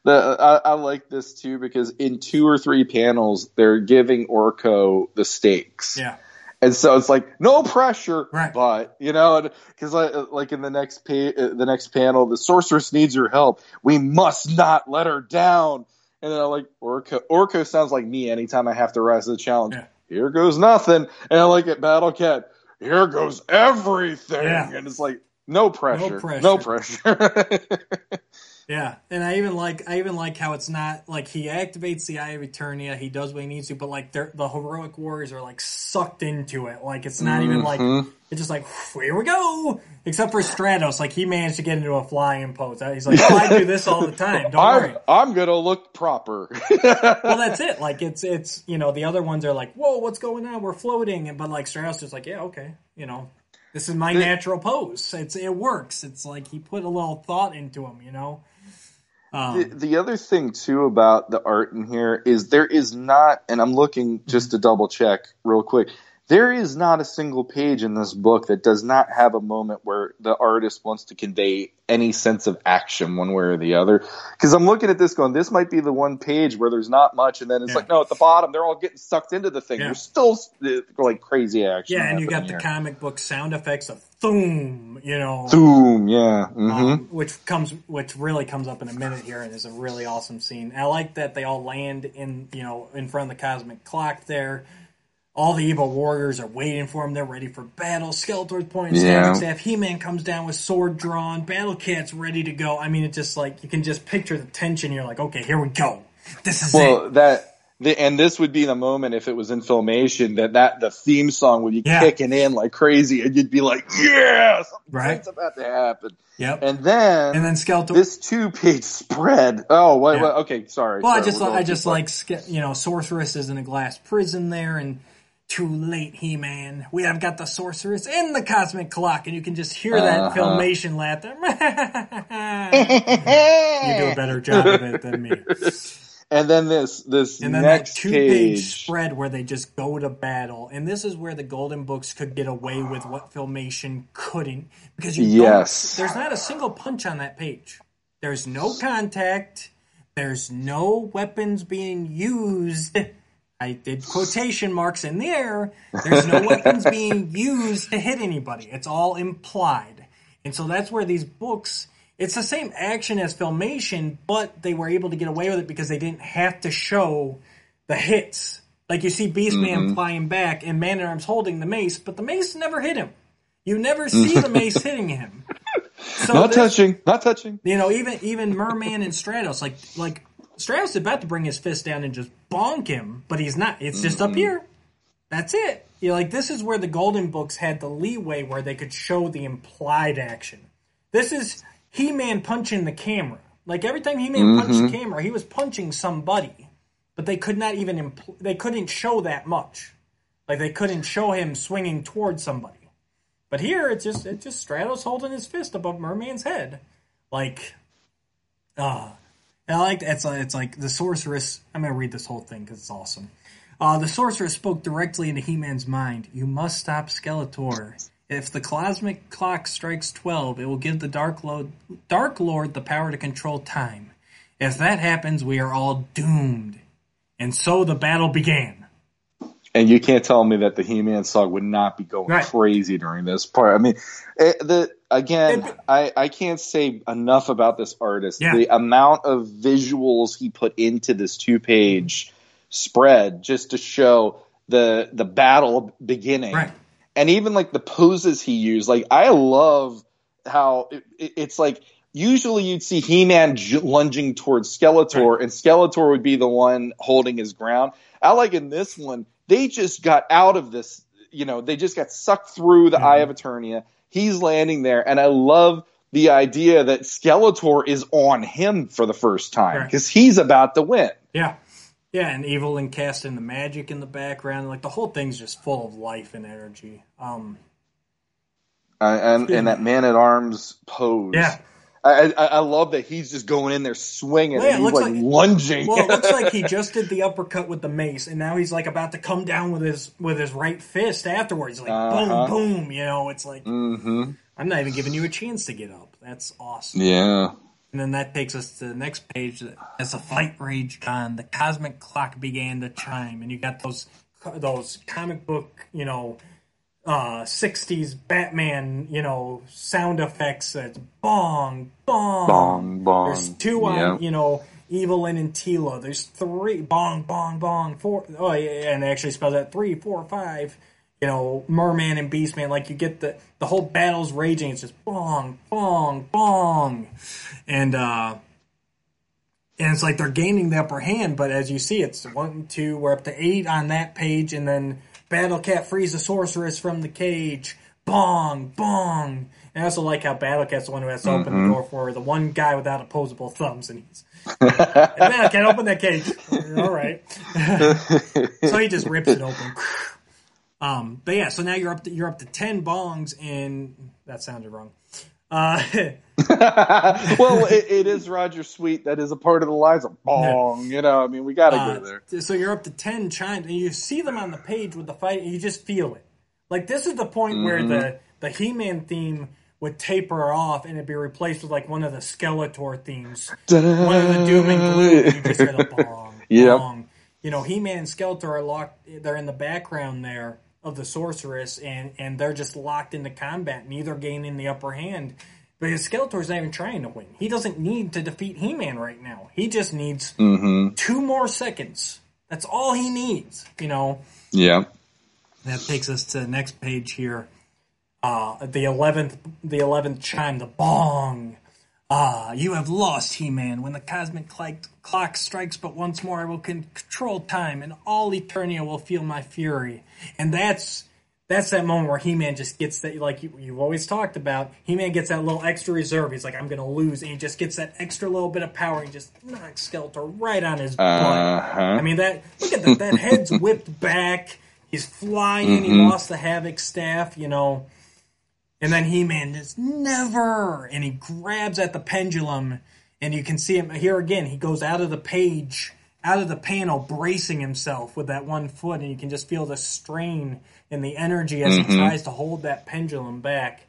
the, I, I, like this too because in two or three panels they're giving Orko the stakes. Yeah. And so it's like no pressure, right. but you know, because like, like in the next pa- uh, the next panel, the sorceress needs your help. We must not let her down. And then I'm like Orko. Orko sounds like me anytime I have to rise to the challenge. Yeah. Here goes nothing. And I like it, Battle Cat. Here goes everything. Yeah. And it's like no pressure. No pressure. No pressure. Yeah, and I even like I even like how it's not like he activates the Eye of Eternia, he does what he needs to, but like the heroic warriors are like sucked into it. Like it's not mm-hmm. even like mm-hmm. it's just like here we go. Except for Stratos, like he managed to get into a flying pose. He's like, oh, I do this all the time. Don't I'm, worry. I'm gonna look proper. well, that's it. Like it's it's you know the other ones are like, whoa, what's going on? We're floating, but like Stratos is like, yeah, okay, you know, this is my natural pose. It's it works. It's like he put a little thought into him, you know. Um, the, the, other thing too about the art in here is there is not, and I'm looking just to double check real quick. There is not a single page in this book that does not have a moment where the artist wants to convey any sense of action one way or the other. Because I'm looking at this going, this might be the one page where there's not much, and then it's yeah. like, no, at the bottom, they're all getting sucked into the thing. Yeah. There's still like crazy action. Yeah, and you got here. the comic book sound effects of thoom, you know, Thoom, yeah, um, mm-hmm. um, which comes, which really comes up in a minute here, and is a really awesome scene. I like that they all land in, you know, in front of the cosmic clock there all the evil warriors are waiting for him. They're ready for battle. Skeletor's pointing yeah. staff. He-Man comes down with sword drawn. Battle Cat's ready to go. I mean, it's just like you can just picture the tension. You're like, okay, here we go. This is well, it. that the, and this would be the moment if it was in filmation that that the theme song would be yeah. kicking in like crazy, and you'd be like, "Yeah, right, it's about to happen." Yep. And then and then Skeletor. This two page spread. Oh, what, yeah. what, okay, sorry. Well, sorry, I just I just like you know, sorceress is in a glass prison there, and too late, He Man. We have got the sorceress in the cosmic clock, and you can just hear that uh-huh. filmation laughter. you do a better job of it than me. And then this this and then next that two page spread where they just go to battle, and this is where the Golden Books could get away with what filmation couldn't, because you yes, there's not a single punch on that page. There's no contact. There's no weapons being used. I did quotation marks in the air. There's no weapons being used to hit anybody. It's all implied. And so that's where these books, it's the same action as Filmation, but they were able to get away with it because they didn't have to show the hits. Like you see Beastman mm-hmm. flying back and Man at Arms holding the mace, but the mace never hit him. You never see the mace hitting him. So not touching, not touching. You know, even even Merman and Stratos, like like Stratos is about to bring his fist down and just bonk him, but he's not. It's just mm-hmm. up here. That's it. You know, like this is where the Golden Books had the leeway where they could show the implied action. This is He Man punching the camera. Like every time He Man mm-hmm. punched the camera, he was punching somebody, but they could not even impl- they couldn't show that much. Like they couldn't show him swinging towards somebody. But here it's just it's just Stratos holding his fist above Merman's head, like, ah. Uh, and I like it's like, it's like the sorceress. I'm gonna read this whole thing because it's awesome. Uh, the sorceress spoke directly into He-Man's mind. You must stop Skeletor. If the cosmic clock strikes twelve, it will give the Dark Lord, Dark Lord the power to control time. If that happens, we are all doomed. And so the battle began. And you can't tell me that the He-Man song would not be going right. crazy during this part. I mean, it, the again, I, I can't say enough about this artist. Yeah. The amount of visuals he put into this two page spread just to show the the battle beginning. Right. And even like the poses he used, like I love how it, it, it's like usually you'd see He-Man j- lunging towards Skeletor, right. and Skeletor would be the one holding his ground. I like in this one, they just got out of this. You know, they just got sucked through the mm-hmm. Eye of Eternia. He's landing there, and I love the idea that Skeletor is on him for the first time Right. because he's about to win. Yeah. Yeah, and evil and casting the magic in the background. Like the whole thing's just full of life and energy. Um Uh, and and that man at arms pose. Yeah. I, I I love that he's just going in there swinging Well, yeah, and he's like, like- lunging. Well, it looks like he just did the uppercut with the mace, and now he's like about to come down with his with his right fist afterwards. Like Uh-huh. boom, boom. You know, it's like hmm I'm not even giving you a chance to get up. That's awesome. Yeah. And then that takes us to the next page. As the fight raged on, the cosmic clock began to chime, and you got those those comic book, you know, uh, '60s Batman, you know, sound effects. That's bong, bong, Bong, bong. There's two on, Yeah. you know, Evil-Lyn and Teela. There's three, bong, bong, bong, four. Oh yeah, and they actually spell that three, four, five. You know, Merman and Beastman. Like you get the the whole battle's raging. It's just bong, bong, bong, and uh, and it's like they're gaining the upper hand. But as you see, it's one, two. We're up to eight on that page, and then Battle Cat frees the sorceress from the cage. Bong, bong. And I also like how Battle Cat's the one who has to open the door for her, the one guy without opposable thumbs, and he's Battle Cat, open that cage. All right. so he just rips it open. Um, but yeah, so now you're up to you're up to ten bongs, and that sounded wrong. Uh, well, it, it is Roger Sweet. That is a part of the of bong. You know, I mean, we got to Uh, go there. So you're up to ten chimes, and you see them on the page with the fight, and you just feel it. Like this is the point where Mm-hmm. the the He-Man theme would taper off, and it'd be replaced with like one of the Skeletor themes, one of the Doom and Gloom. You just hear the bong, Yep. bong. You know, He-Man and Skeletor are locked. They're in the background there of the sorceress, and and they're just locked into combat, neither gaining the upper hand. Because Skeletor's not even trying to win. He doesn't need to defeat He-Man right now. He just needs Mm-hmm. two more seconds. That's all he needs, you know. Yeah. That takes us to the next page here. Uh, the eleventh, the eleventh chime, the bong. Ah, you have lost, He-Man. When the cosmic clock, clock strikes but once more, I will con- control time, and all Eternia will feel my fury. And that's that's that moment where He-Man just gets that, like you, you've always talked about. He-Man gets that little extra reserve. He's like, I'm going to lose, and he just gets that extra little bit of power. And he just knocks Skeletor right on his butt. Uh-huh. I mean that. Look at that. That head's whipped back. He's flying. He lost the Havoc staff. You know. And then He Man just never. And he grabs at the pendulum, and you can see him here again. He goes out of the page, out of the panel, bracing himself with that one foot, and you can just feel the strain and the energy as he mm-hmm. tries to hold that pendulum back.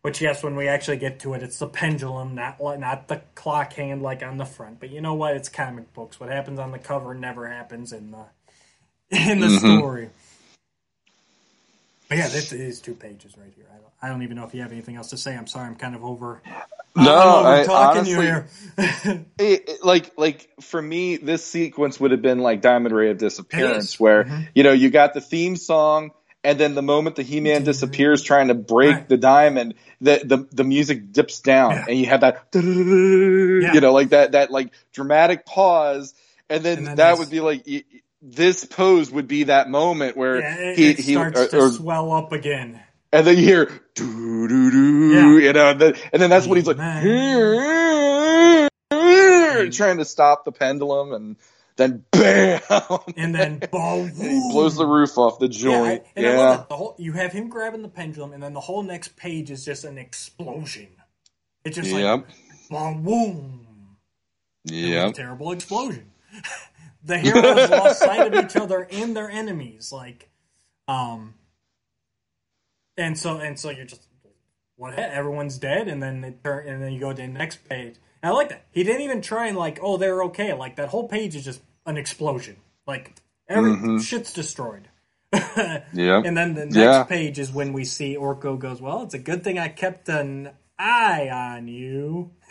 Which yes, when we actually get to it, it's the pendulum, not not the clock hand like on the front. But you know what? It's comic books. What happens on the cover never happens in the in the mm-hmm. story. But yeah, this is two pages right here. I don't, I don't even know if you have anything else to say. I'm sorry, I'm kind of over. No, I, talking you honestly, here. it, it- like like for me, this sequence would have been like Diamond Ray of Disappearance, is. where Mhm. you know you got the theme song, and then the moment the He Man disappears, trying to break Right. the diamond, the the the music dips down, Yeah. and you have that, you know, like that that like dramatic pause, and then, And then that would be like. This pose would be that moment where Yeah, it, he it he starts or- to or- swell up again. and then you hear doo doo doo, Yeah. you know, and then, and then that's when he's like trying to stop the pendulum, and then bam, And then boom, he blows the roof off the Yeah, joint. I, and I Yeah, love it. The whole you have him grabbing the pendulum, and then the whole next page is just an explosion. It's just yep, like boom, boom. It was a yep, terrible explosion. the heroes lost sight of each other and their enemies, like, um, and so and so you're just what? ha- Everyone's dead, and then they turn, and then you go to the next page. And I like that he didn't even try and like, oh, they're okay. Like that whole page is just an explosion. Like every Mhm. shit's destroyed. yeah. And then the next Yeah. page is when we see Orko goes, Well, it's a good thing I kept an eye on you.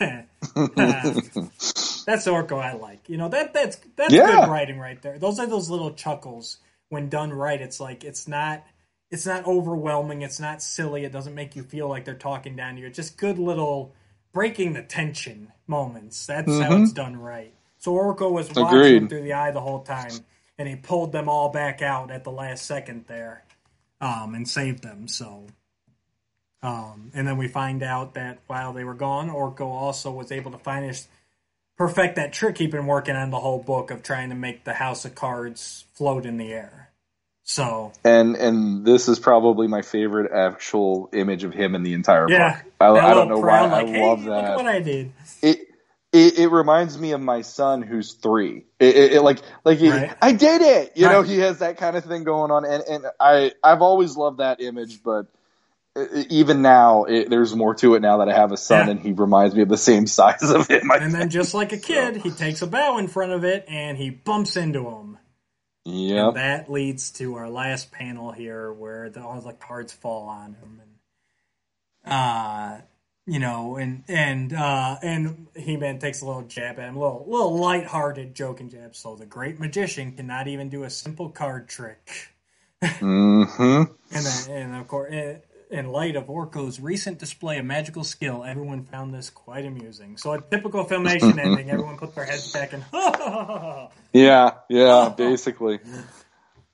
that's Orko I like. You know, that that's that's Yeah. good writing right there. Those are those little chuckles when done right. It's like it's not it's not overwhelming, it's not silly, it doesn't make you feel like they're talking down to you. It's just good little breaking the tension moments. That's how Mhm. it's done right. So Orko was watching Agreed. them through the eye the whole time, and he pulled them all back out at the last second there, um, and saved them. So, Um, and then we find out that while they were gone, Orko also was able to finish perfect that trick he'd been working on the whole book of trying to make the House of Cards float in the air. So and and this is probably my favorite actual image of him in the entire yeah, book. I, I don't know why like, I hey, love Look at that. what I did. It, it it reminds me of my son who's three. It, it, it like like he, Right. I did it. You know, he has that kind of thing going on, and and I I've always loved that image, but. Even now, it, there's more to it now that I have a son, Yeah. and he reminds me of the same size of him. I And then just like a kid, he takes a bow in front of it and he bumps into him. Yeah. That leads to our last panel here where the, all the cards fall on him. And, uh, you know, and and uh, and He Man takes a little jab at him, a little little lighthearted joke and jab. So the great magician cannot even do a simple card trick. mm-hmm. And then, and of course, in light of Orko's recent display of magical skill, everyone found this quite amusing. So a typical Filmation ending, everyone put their heads back and Yeah, yeah, basically.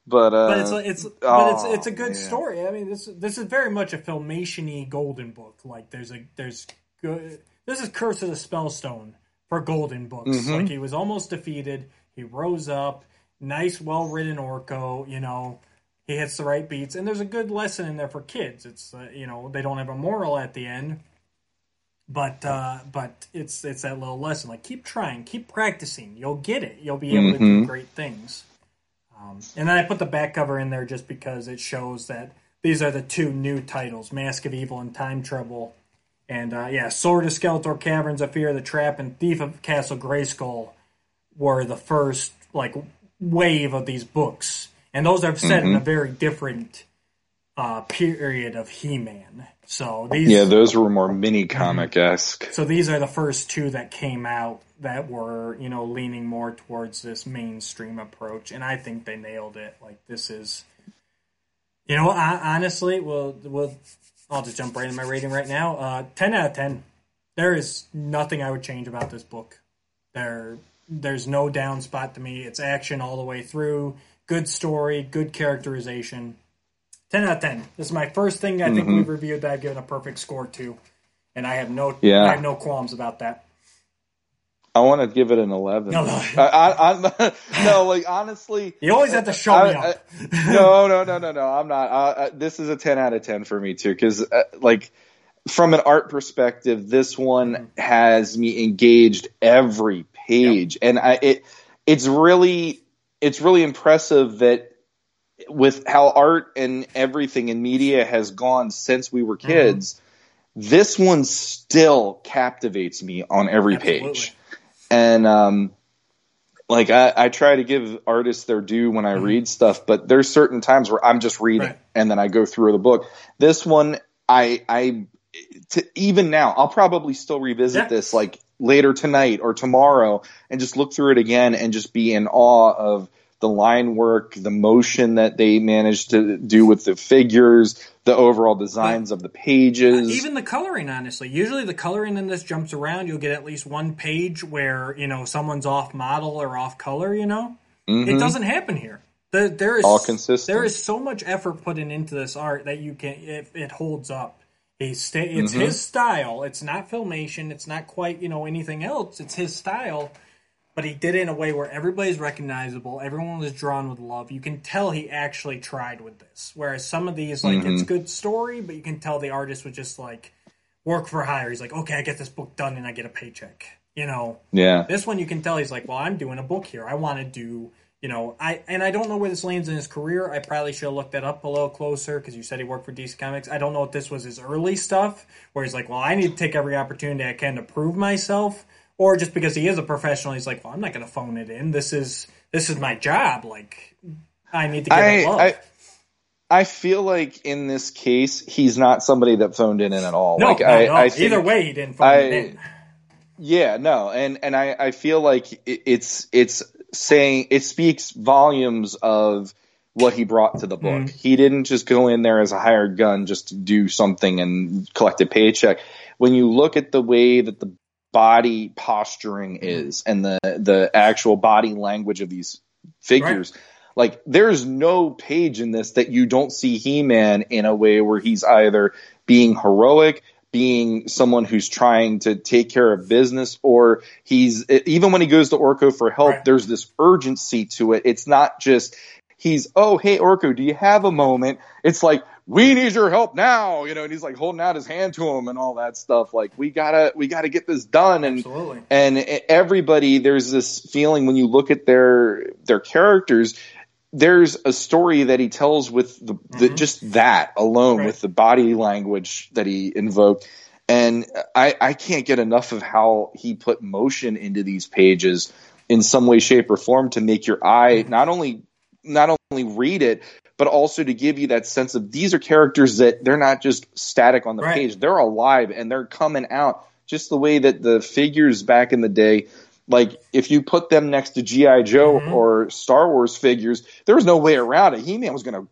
But uh, but it's a, it's but it's oh, it's a good man. story. I mean, this this is very much a Filmation-y golden book. Like there's a there's good. This is Curse of the Spellstone for golden books. Mm-hmm. Like he was almost defeated. He rose up. Nice, well written Orko. You know, he hits the right beats, and there's a good lesson in there for kids. It's uh, you know they don't have a moral at the end. But uh, but it's it's that little lesson like keep trying, keep practicing. You'll get it. You'll be able to Mm-hmm. do great things. Um, and then I put the back cover in there just because it shows that these are the two new titles: Mask of Evil and Time Trouble. And uh, yeah, Sword of Skeletor, Caverns of Fear, The Trap, and Thief of Castle Grayskull were the first like wave of these books, and those are set in Mm-hmm. a very different uh, period of He-Man. So these, yeah, those were more mini comic esque. so these are the first two that came out that were, you know, leaning more towards this mainstream approach, and I think they nailed it. Like this is, you know, I, honestly, we'll we'll I'll just jump right in my rating right now. Uh, ten out of ten. There is nothing I would change about this book. There, there's no down spot to me. It's action all the way through. Good story, good characterization. Ten out of ten. This is my first thing I think we've reviewed that I've given a perfect score to, and I have no, Yeah. I have no qualms about that. I want to give it an eleven. No, no. I, I, I, no, like honestly, You always have to show I- me up. No, no, no, no, no. I'm not. This is a ten out of ten for me too, because uh, like from an art perspective, this one Mm-hmm. has me engaged every page, and I it it's really it's really impressive that with how art and everything in media has gone since we Mm-hmm. were kids, this one still captivates me on every Absolutely. page. And um, like I, I try to give artists their due when I read stuff, but there's certain times where I'm just reading Mm-hmm. Right. and then I go through the book. This one, I, I, to, even now, I'll probably still revisit Yeah. this like later tonight or tomorrow and just look through it again and just be in awe of the line work, the motion that they managed to do with the figures, the overall designs of the pages. Even the coloring, honestly. Usually the coloring in this jumps around. You'll get at least one page where, you know, someone's off model or off color, you know? It doesn't happen here. The, there is Mm-hmm. All consistent. There is so much effort put in into this art that you can it, it holds up. He's sta- it's Mm-hmm. his style. It's not Filmation. It's not quite you know anything else. It's his style, but he did it in a way where everybody's recognizable. Everyone was drawn with love. You can tell he actually tried with this. Whereas some of these, like, Mm-hmm. it's good story, but you can tell the artist was just like work for hire. He's like, okay, I get this book done and I get a paycheck. You know, yeah. this one you can tell he's like, well, I'm doing a book here. I want to do, you know, I and I don't know where this lands in his career. I probably should have looked that up a little closer because you said he worked for DC Comics. I don't know if this was his early stuff where he's like, well, I need to take every opportunity I can to prove myself, or just because he is a professional, he's like, well, I'm not going to phone it in. This is this is my job. Like, I need to get I, it love. I I feel like in this case he's not somebody that phoned in at all. no, like no, I, no. I Either way, he didn't phone I- it in. yeah, no, and and I I feel like it, it's it's saying it speaks volumes of what he brought to the book. Mm. He didn't just go in there as a hired gun just to do something and collect a paycheck. When you look at the way that the body posturing is and the the actual body language of these figures. Like there's no page in this that you don't see He-Man in a way where he's either being heroic, being someone who's trying to take care of business, or he's even when he goes to Orko for help, Right. there's this urgency to it. It's not just he's, oh, hey, Orko, do you have a moment? It's like, we need your help now, you know, and he's like holding out his hand to him and all that stuff. Like, we gotta, we gotta get this done. And, Absolutely. and everybody, there's this feeling when you look at their, their characters, there's a story that he tells with the, the mm-hmm. just that alone Right. with the body language that he invoked. And I, I can't get enough of how he put motion into these pages in some way, shape, or form to make your eye mm-hmm. not only not only read it, but also to give you that sense of these are characters that they're not just static on the Right. page; they're alive and they're coming out just the way that the figures back in the day. Like if you put them next to GI Joe Mhm. or Star Wars figures, there was no way around it. He Man was going to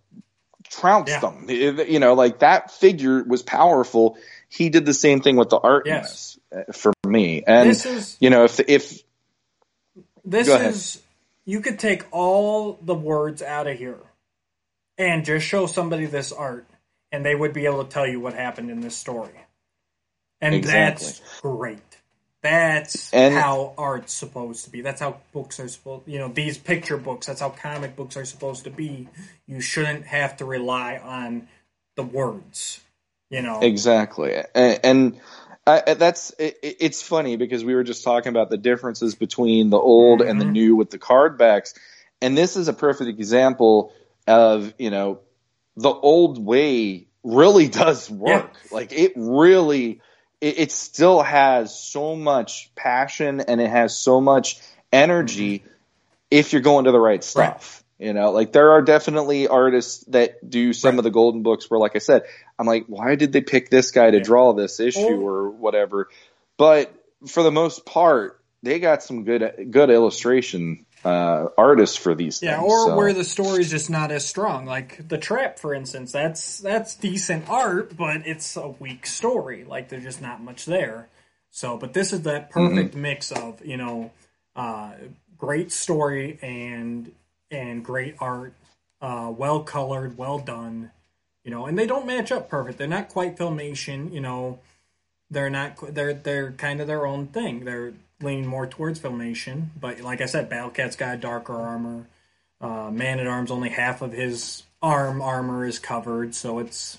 trounce Yeah. them. It- You know, like that figure was powerful. He did the same thing with the art Yes. uh, for me. And this is you know, if if this is you could take all the words out of here and just show somebody this art and they would be able to tell you what happened in this story. And Exactly. that's great. That's And- how art's supposed to be. That's how books are supposed you know, these picture books, that's how comic books are supposed to be. You shouldn't have to rely on the words. You know. Exactly, and, and I, that's it, it's funny because we were just talking about the differences between the old and the Mhm. new with the card backs, and this is a perfect example of you know the old way really does work. Like it really, it, it still has so much passion and it has so much energy mm-hmm. if you're going to the right stuff. You know, like there are definitely artists that do some Right. of the golden books where, like I said, I'm like, why did they pick this guy to Yeah. draw this issue or whatever? But for the most part, they got some good good illustration uh, artists for these Yeah, things. or so- where the story's just not as strong. Like the trap, for instance, that's that's decent art, but it's a weak story. Like there's just not much there. So, but this is that perfect Mm-hmm. mix of you know, uh, great story and and great art, uh, well colored, well done. You know, and they don't match up perfect. They're not quite Filmation. You know, they're not. They're they're kind of their own thing. They're leaning more towards Filmation. But like I said, Battlecat's got darker armor. Uh, Man at Arms only half of his arm armor is covered, so it's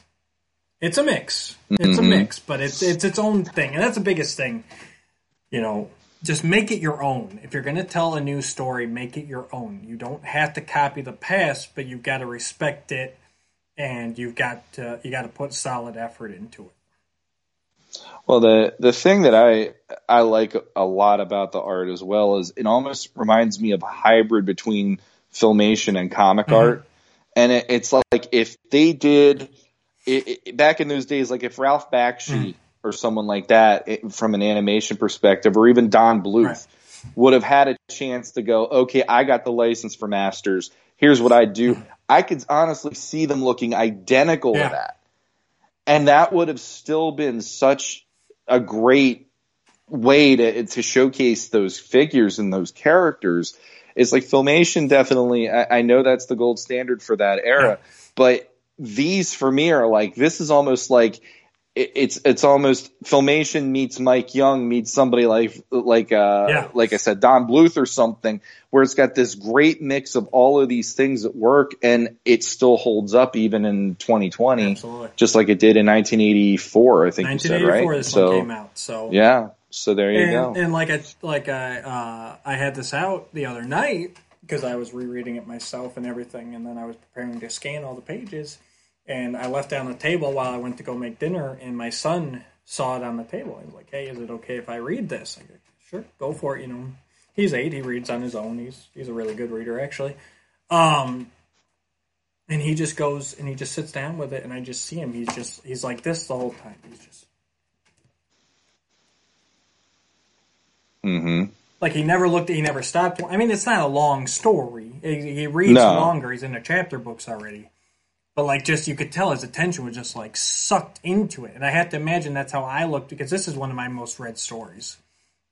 it's a mix. It's a Mhm. mix, but it's it's its own thing, and that's the biggest thing. You know, just make it your own. If you're going to tell a new story, make it your own. You don't have to copy the past, but you've got to respect it, and you've got to you got to put solid effort into it. Well, the the thing that I I like a lot about the art as well is it almost reminds me of a hybrid between Filmation and comic Mhm. art, and it, it's like if they did it, it, back in those days, like if Ralph Bakshi Mhm. or someone like that, from an animation perspective, or even Don Bluth, Right. would have had a chance to go, okay, I got the license for Masters. Here's what I do. I could honestly see them looking identical Yeah. to that. And that would have still been such a great way to to showcase those figures and those characters. It's like Filmation definitely I, I know that's the gold standard for that era, but these for me are like this is almost like it, it's it's almost Filmation meets Mike Young meets somebody like like uh Yeah. like I said Don Bluth or something where it's got this great mix of all of these things at work and it still holds up even in 2020 Absolutely. just like it did in 1984 I think you said 1984, right this so one came out. So yeah so there you and, go and like I like I uh, I had this out the other night because I was rereading it myself and everything, and then I was preparing to scan all the pages, and I left it on the table while I went to go make dinner, and my son saw it on the table. He was like, "Hey, is it okay if I read this?" I go, "Sure, go for it." You know, he's eight; he reads on his own. He's he's a really good reader, actually. Um, and he just goes and he just sits down with it, and I just see him. He's just he's like this the whole time. He's just hmm like he never looked he never stopped i mean it's not a long story he, he reads No. longer he's in the chapter books already but like just you could tell his attention was just like sucked into it and i have to imagine that's how i looked because this is one of my most read stories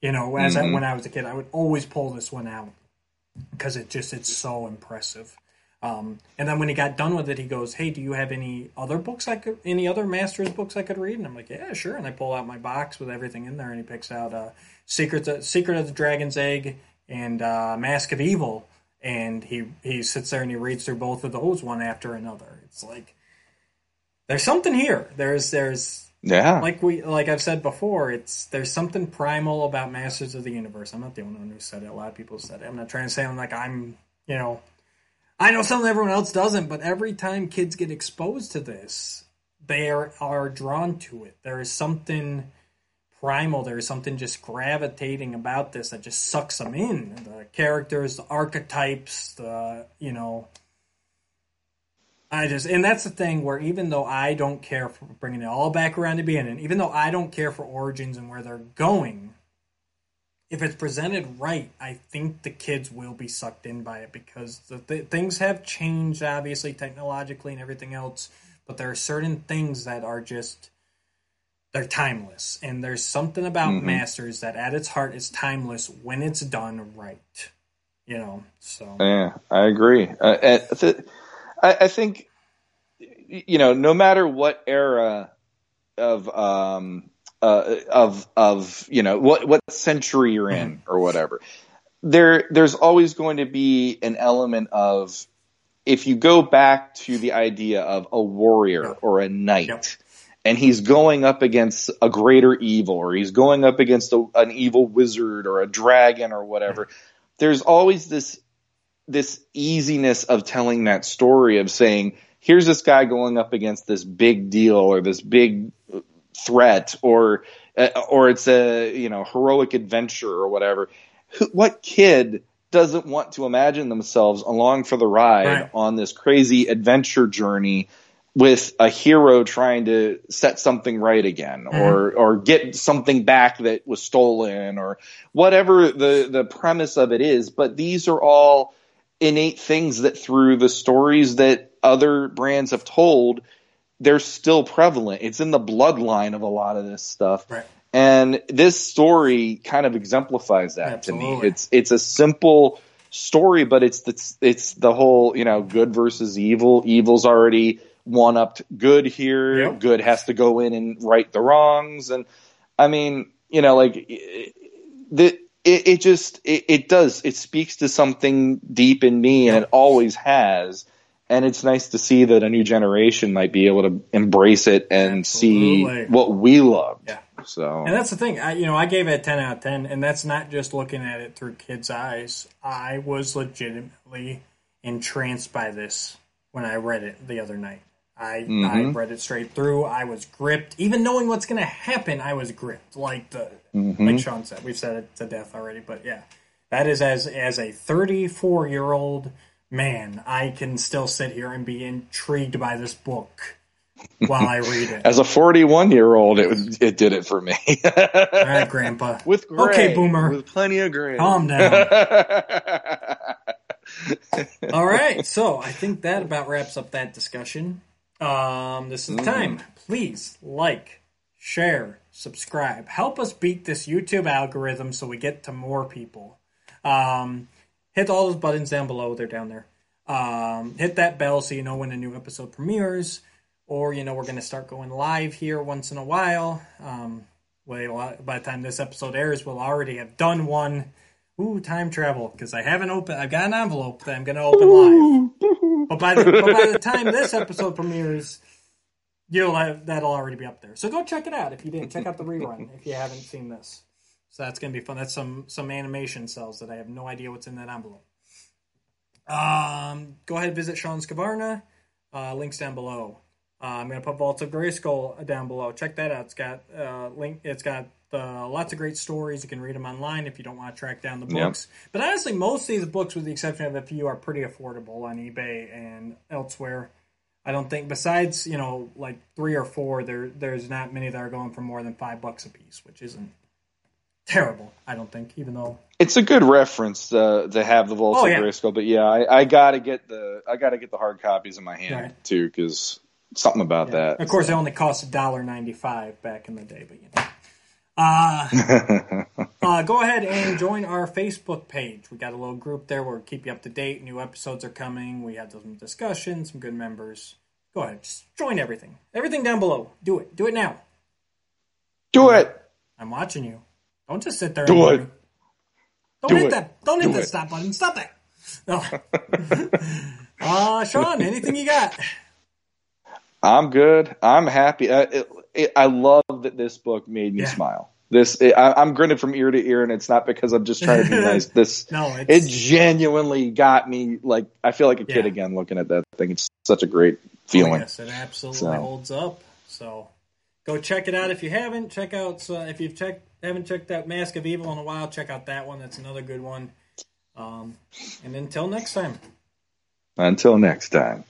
you know as I, Mhm. when i was a kid i would always pull this one out because it just it's so impressive Um, and then when he got done with it, he goes, "Hey, do you have any other books I could, any other Masters books I could read?" And I'm like, "Yeah, sure." And I pull out my box with everything in there, and he picks out uh, "Secret Secret of the Dragon's Egg" and uh, "Mask of Evil," and he he sits there and he reads through both of those one after another. It's like there's something here. There's there's Yeah. like we like I've said before, it's there's something primal about Masters of the Universe. I'm not the only one who said it. A lot of people said it. I'm not trying to say I'm like I'm you know I know something everyone else doesn't, but every time kids get exposed to this, they are, are drawn to it. There is something primal. There is something just gravitating about this that just sucks them in. The characters, the archetypes, the you know. I just, and that's the thing where even though I don't care for bringing it all back around to being, and even though I don't care for origins and where they're going, if it's presented right, I think the kids will be sucked in by it because the th- things have changed, obviously, technologically and everything else. But there are certain things that are just they're timeless, and there's something about Mhm. Masters that, at its heart, is timeless when it's done right. You know, so Yeah, I agree. Uh, th- I, I think you know, no matter what era of um, uh, of of you know what what century you're in or whatever, there there's always going to be an element of if you go back to the idea of a warrior or a knight. Yep. And he's going up against a greater evil, or he's going up against a, an evil wizard or a dragon or whatever. There's always this this easiness of telling that story of saying, here's this guy going up against this big deal or this big threat or uh, or it's a you know heroic adventure or whatever. Who, what kid doesn't want to imagine themselves along for the ride Right. on this crazy adventure journey with a hero trying to set something right again or or get something back that was stolen or whatever the the premise of it is but these are all innate things that through the stories that other brands have told they're still prevalent. It's in the bloodline of a lot of this stuff. Right. and this story kind of exemplifies that to me. It's it's a simple story but it's the it's the whole you know good versus evil. Evil's already one upped good here. Yep. good has to go in and right the wrongs. And i mean you know like the it, it just it, it does it speaks to something deep in me and it always has and it's nice to see that a new generation might be able to embrace it and Absolutely. see what we loved Yeah. so And that's the thing. I, you know, I gave it a ten out of ten, and that's not just looking at it through kids' eyes. I was legitimately entranced by this when I read it the other night. I I Mhm. read it straight through. I was gripped, even knowing what's going to happen. I was gripped, like the Mhm. like Sean said. We've said it to death already, but yeah, that is as as a thirty four year old man, I can still sit here and be intrigued by this book while I read it. As a 41 year old, it it did it for me. All right, Grandpa. with gray, Okay, Boomer. with plenty of gray. Calm down. All right, so I think that about wraps up that discussion. Um, this is the time. Please like, share, subscribe. Help us beat this YouTube algorithm so we get to more people. Um, hit all those buttons down below. They're down there. Um, hit that bell so you know when a new episode premieres. Or, you know, we're going to start going live here once in a while. Um, well, by the time this episode airs, we'll already have done one. Ooh, time travel because I haven't opened. I've got an envelope that I'm going to open live. But by the but by the time this episode premieres, you'll have that'll already be up there. So go check it out if you didn't. Check out the rerun if you haven't seen this. So that's to be fun. That's some some animation cells that I have no idea what's in that envelope. Um, go ahead and visit Sean Scavarna. Uh, links down below. Uh, I'm going to put Vaults of Grayskull down below. Check that out. It's got uh, link. It's got uh, lots of great stories. You can read them online if you don't want to track down the books. But honestly, most of these books, with the exception of a few, are pretty affordable on eBay and elsewhere. I don't think, besides you know, like three or four, there there's not many that are going for more than five bucks a piece, which isn't terrible. I don't think, even though it's a good reference uh, to have the Vaults of Oh, yeah. Grayskull, but yeah, I, I gotta get the I gotta get the hard copies in my hand Right. too because something about that. of course, it only cost a dollar ninety five back in the day, but you know. Uh, uh, go ahead and join our Facebook page. We got a little group there where we keep you up to date. New episodes are coming. We have some discussions, some good members. Go ahead, just join everything. Everything down below. Do it. Do it now. Do it. I'm watching you. Don't just sit there. Do and it. Don't Do hit it. that. Don't hit Do that it. stop button. Stop that. No. uh, Sean, anything you got? I'm good. I'm happy. I, it, it, I love that this book made me Yeah. smile. This it, I, I'm grinning from ear to ear, and it's not because I'm just trying to be nice. This No, it genuinely got me like I feel like a kid again looking at that thing. It's such a great feeling. Oh, yes, it absolutely So. holds up. So go check it out if you haven't. Check out uh, if you've checked haven't checked out Mask of Evil in a while. Check out that one. That's another good one. Um, and until next time. Until next time.